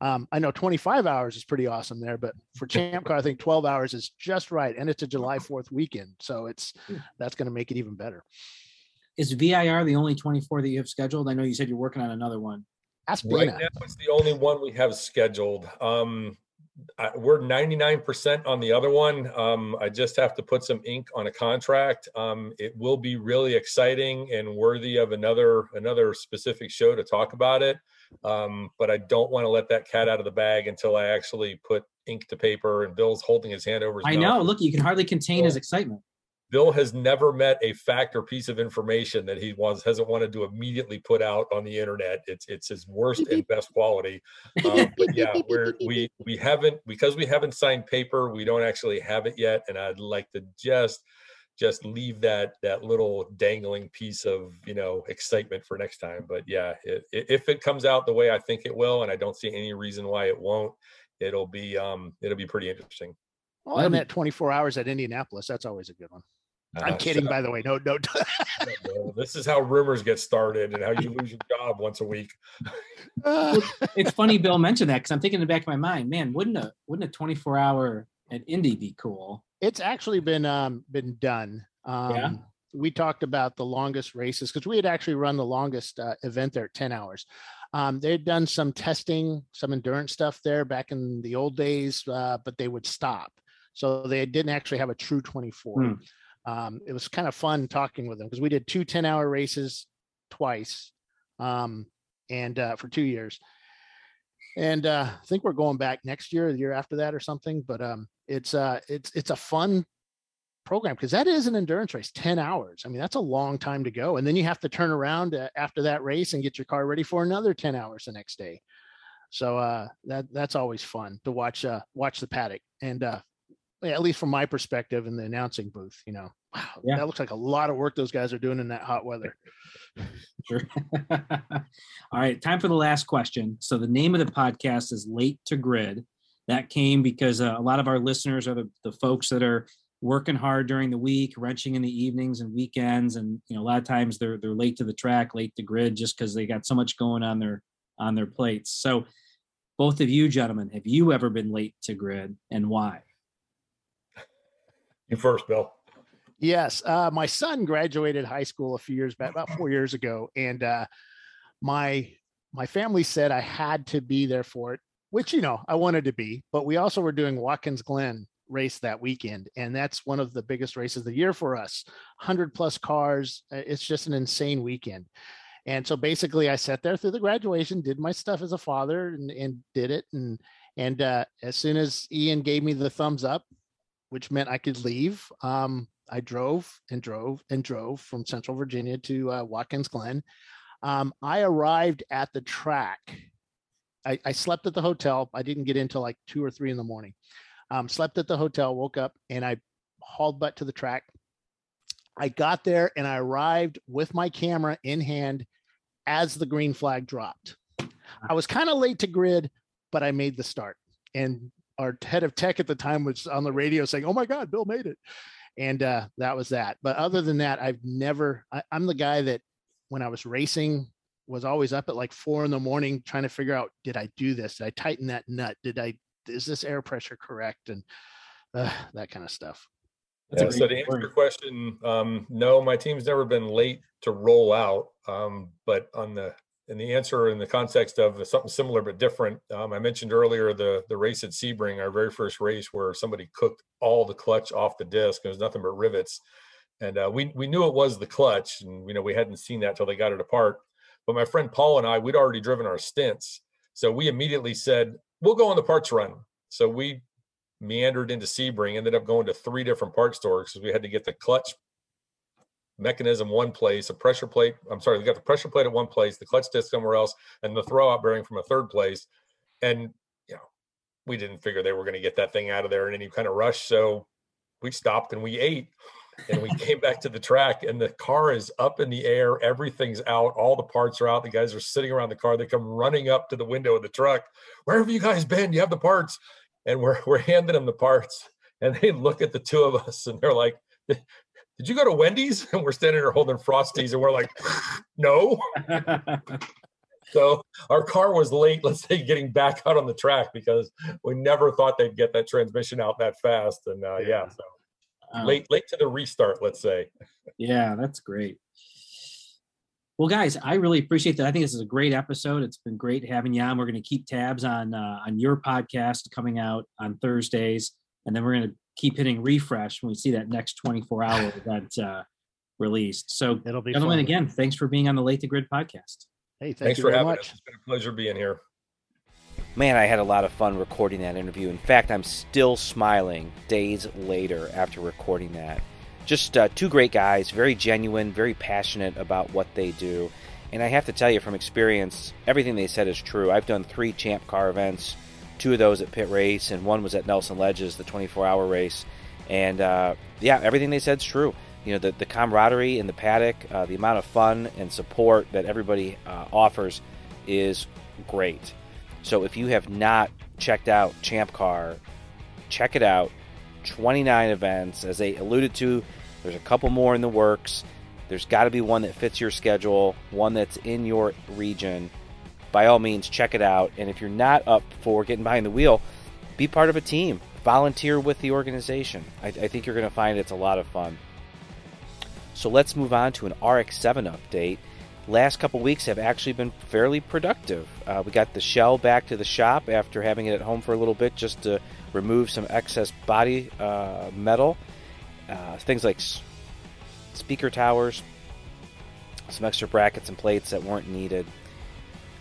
Um, I know 25 hours is pretty awesome there, but for Champ Car, I think 12 hours is just right, and it's a July 4th weekend, so it's hmm. that's going to make it even better. Is VIR the only 24 that you have scheduled? I know you said you're working on another one. Ask right now, it's the only one we have scheduled. Um, I, we're 99% on the other one. Um, I just have to put some ink on a contract. Um, it will be really exciting and worthy of another another specific show to talk about it. Um, but I don't want to let that cat out of the bag until I actually put ink to paper. And Bill's holding his hand over his I know. Look, you can hardly contain his excitement. Bill has never met a fact or piece of information that he wants hasn't wanted to immediately put out on the internet. It's it's his worst and best quality. Um, but yeah, we're we we haven't because we haven't signed paper. We don't actually have it yet, and I'd like to just just leave that that little dangling piece of you know excitement for next time. But yeah, it, if it comes out the way I think it will, and I don't see any reason why it won't, it'll be um it'll be pretty interesting. Well, and that 24 hours at Indianapolis, that's always a good one. I'm uh, kidding, so, by the way. No, no. this is how rumors get started and how you lose your job once a week. it's funny Bill mentioned that because I'm thinking in the back of my mind, man, wouldn't a wouldn't a 24 hour at Indy be cool? It's actually been um been done. Um, yeah. We talked about the longest races because we had actually run the longest uh, event there 10 hours. Um, they had done some testing, some endurance stuff there back in the old days, uh, but they would stop. So they didn't actually have a true 24. Hmm um, it was kind of fun talking with them because we did two 10 hour races twice um, and uh, for two years. And uh, I think we're going back next year, the year after that or something. But um, it's uh, it's it's a fun program because that is an endurance race 10 hours i mean that's a long time to go and then you have to turn around uh, after that race and get your car ready for another 10 hours the next day so uh, that that's always fun to watch uh, watch the paddock and uh, at least from my perspective in the announcing booth, you know, wow, yeah. that looks like a lot of work those guys are doing in that hot weather. Sure. All right, time for the last question. So the name of the podcast is Late to Grid. That came because uh, a lot of our listeners are the, the folks that are working hard during the week, wrenching in the evenings and weekends, and you know a lot of times they're they're late to the track, late to grid, just because they got so much going on their on their plates. So, both of you gentlemen, have you ever been late to grid, and why? You first, Bill. Yes, uh, my son graduated high school a few years back, about four years ago, and uh, my my family said I had to be there for it, which you know I wanted to be. But we also were doing Watkins Glen race that weekend, and that's one of the biggest races of the year for us. Hundred plus cars. Uh, it's just an insane weekend. And so basically, I sat there through the graduation, did my stuff as a father, and, and did it. And and uh, as soon as Ian gave me the thumbs up, which meant I could leave. Um, I drove and drove and drove from Central Virginia to uh, Watkins Glen. Um, I arrived at the track. I, I, slept at the hotel. I didn't get into like two or three in the morning. Um, slept at the hotel, woke up, and I hauled butt to the track. I got there and I arrived with my camera in hand as the green flag dropped. I was kind of late to grid, but I made the start. And our head of tech at the time was on the radio saying, "Oh my God, Bill made it," and uh, that was that. But other than that, I've never. I, I'm the guy that when I was racing was always up at like four in the morning trying to figure out did I do this? Did I tighten that nut? Did I is this air pressure correct and uh, that kind of stuff. Yeah, so to answer your question, um, no, my team's never been late to roll out. Um, but on the in the answer in the context of something similar but different, um, I mentioned earlier the the race at Sebring, our very first race where somebody cooked all the clutch off the disc. It was nothing but rivets, and uh, we we knew it was the clutch, and you know we hadn't seen that till they got it apart. But my friend Paul and I, we'd already driven our stints, so we immediately said we'll go on the parts run. So we meandered into Sebring, ended up going to three different parts stores because we had to get the clutch mechanism one place, a pressure plate. I'm sorry, we got the pressure plate at one place, the clutch disc somewhere else, and the throwout bearing from a third place. And you know, we didn't figure they were going to get that thing out of there in any kind of rush. So we stopped and we ate. and we came back to the track and the car is up in the air everything's out all the parts are out the guys are sitting around the car they come running up to the window of the truck where have you guys been you have the parts and we're we're handing them the parts and they look at the two of us and they're like did you go to wendy's and we're standing there holding frosties and we're like no so our car was late let's say getting back out on the track because we never thought they'd get that transmission out that fast and uh, yeah. yeah so um, late late to the restart let's say yeah that's great well, guys, I really appreciate that. I think this is a great episode. It's been great having you on. We're going to keep tabs on uh, on your podcast coming out on Thursdays, and then we're going to keep hitting refresh when we see that next 24 hour event uh, released. So, it'll be gentlemen fun. again. Thanks for being on the Late to Grid podcast. Hey, thank thanks for having much. us. It's been a pleasure being here. Man, I had a lot of fun recording that interview. In fact, I'm still smiling days later after recording that just uh, two great guys, very genuine, very passionate about what they do. And I have to tell you from experience, everything they said is true. I've done three Champ Car events, two of those at Pitt Race, and one was at Nelson Ledges, the 24 hour race. And uh, yeah, everything they said is true. You know, the, the camaraderie in the paddock, uh, the amount of fun and support that everybody uh, offers is great. So if you have not checked out Champ Car, check it out. 29 events. As they alluded to, there's a couple more in the works. There's got to be one that fits your schedule, one that's in your region. By all means, check it out. And if you're not up for getting behind the wheel, be part of a team. Volunteer with the organization. I, I think you're going to find it's a lot of fun. So let's move on to an RX7 update. Last couple weeks have actually been fairly productive. Uh, we got the shell back to the shop after having it at home for a little bit just to remove some excess body uh, metal. Uh, things like s- speaker towers, some extra brackets and plates that weren't needed.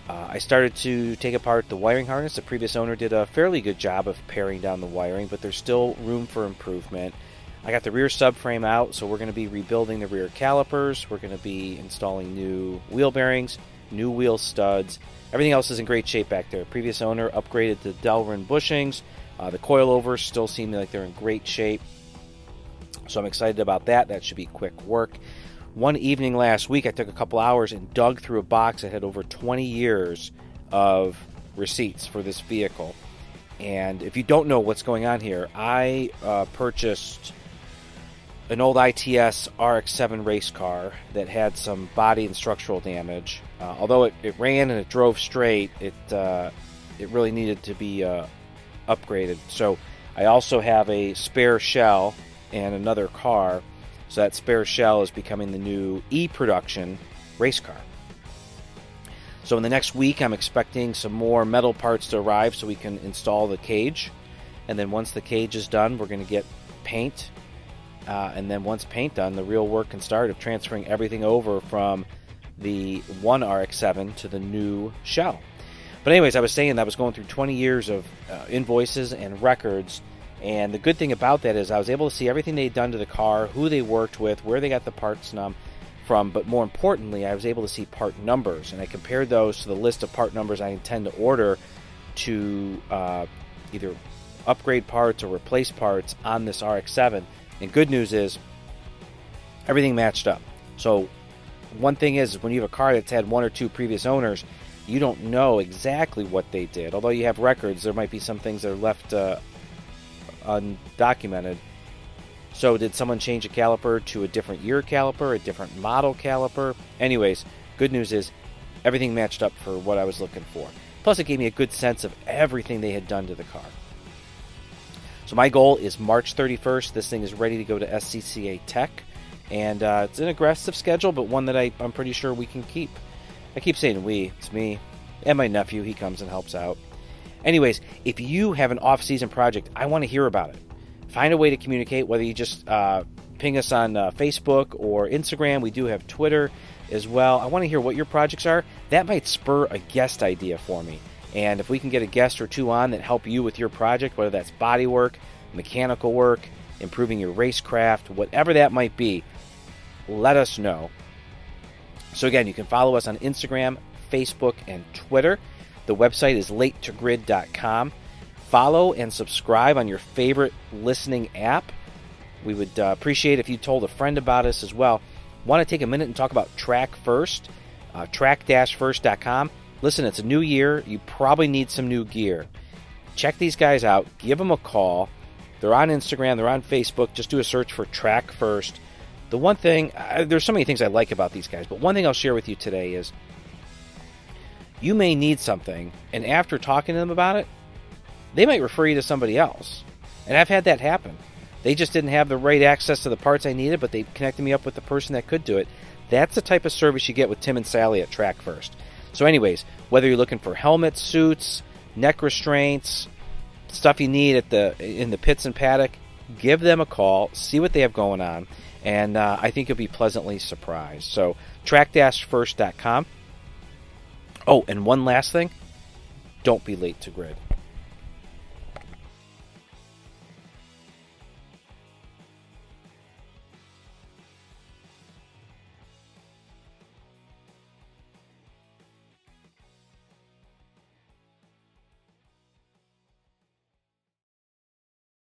Uh, I started to take apart the wiring harness. The previous owner did a fairly good job of paring down the wiring, but there's still room for improvement. I got the rear subframe out, so we're going to be rebuilding the rear calipers. We're going to be installing new wheel bearings, new wheel studs. Everything else is in great shape back there. Previous owner upgraded the Delrin bushings. Uh, the coilovers still seem like they're in great shape. So I'm excited about that. That should be quick work. One evening last week, I took a couple hours and dug through a box that had over 20 years of receipts for this vehicle. And if you don't know what's going on here, I uh, purchased an old ITS RX7 race car that had some body and structural damage. Uh, although it, it, ran and it drove straight, it uh, it really needed to be uh, upgraded. So I also have a spare shell and another car. So that spare shell is becoming the new e production race car. So in the next week, I'm expecting some more metal parts to arrive so we can install the cage. And then once the cage is done, we're going to get paint. Uh, and then once paint done, the real work can start of transferring everything over from the one RX7 to the new shell. But anyways, I was saying that I was going through 20 years of uh, invoices and records and the good thing about that is I was able to see everything they'd done to the car, who they worked with, where they got the parts from, but more importantly, I was able to see part numbers, and I compared those to the list of part numbers I intend to order to uh, either upgrade parts or replace parts on this RX-7. And good news is everything matched up. So one thing is when you have a car that's had one or two previous owners, you don't know exactly what they did. Although you have records, there might be some things that are left uh, undocumented. So, did someone change a caliper to a different year caliper, a different model caliper? Anyways, good news is everything matched up for what I was looking for. Plus, it gave me a good sense of everything they had done to the car. So my goal is March 31st. This thing is ready to go to SCCA Tech, and uh, it's an aggressive schedule, but one that I, I'm pretty sure we can keep. I keep saying we. It's me and my nephew. He comes and helps out. Anyways, if you have an off-season project, I want to hear about it. Find a way to communicate, whether you just uh, ping us on uh, Facebook or Instagram. We do have Twitter as well. I want to hear what your projects are. That might spur a guest idea for me. And if we can get a guest or two on that help you with your project, whether that's body work, mechanical work, improving your racecraft, whatever that might be, let us know. So, again, you can follow us on Instagram, Facebook, and Twitter. The website is latetogrid.com. Follow and subscribe on your favorite listening app. We would uh, appreciate if you told a friend about us as well. Want to take a minute and talk about Track First, uh, track-first.com. Listen, it's a new year. You probably need some new gear. Check these guys out. Give them a call. They're on Instagram. They're on Facebook. Just do a search for Track First. The one thing, uh, there's so many things I like about these guys, but one thing I'll share with you today is you may need something, and after talking to them about it, they might refer you to somebody else. And I've had that happen. They just didn't have the right access to the parts I needed, but they connected me up with the person that could do it. That's the type of service you get with Tim and Sally at Track First. So, anyways, whether you're looking for helmets, suits, neck restraints, stuff you need at the in the pits and paddock, give them a call, see what they have going on, and uh, I think you'll be pleasantly surprised. So, track-first.com. Oh, and one last thing: don't be late to grid.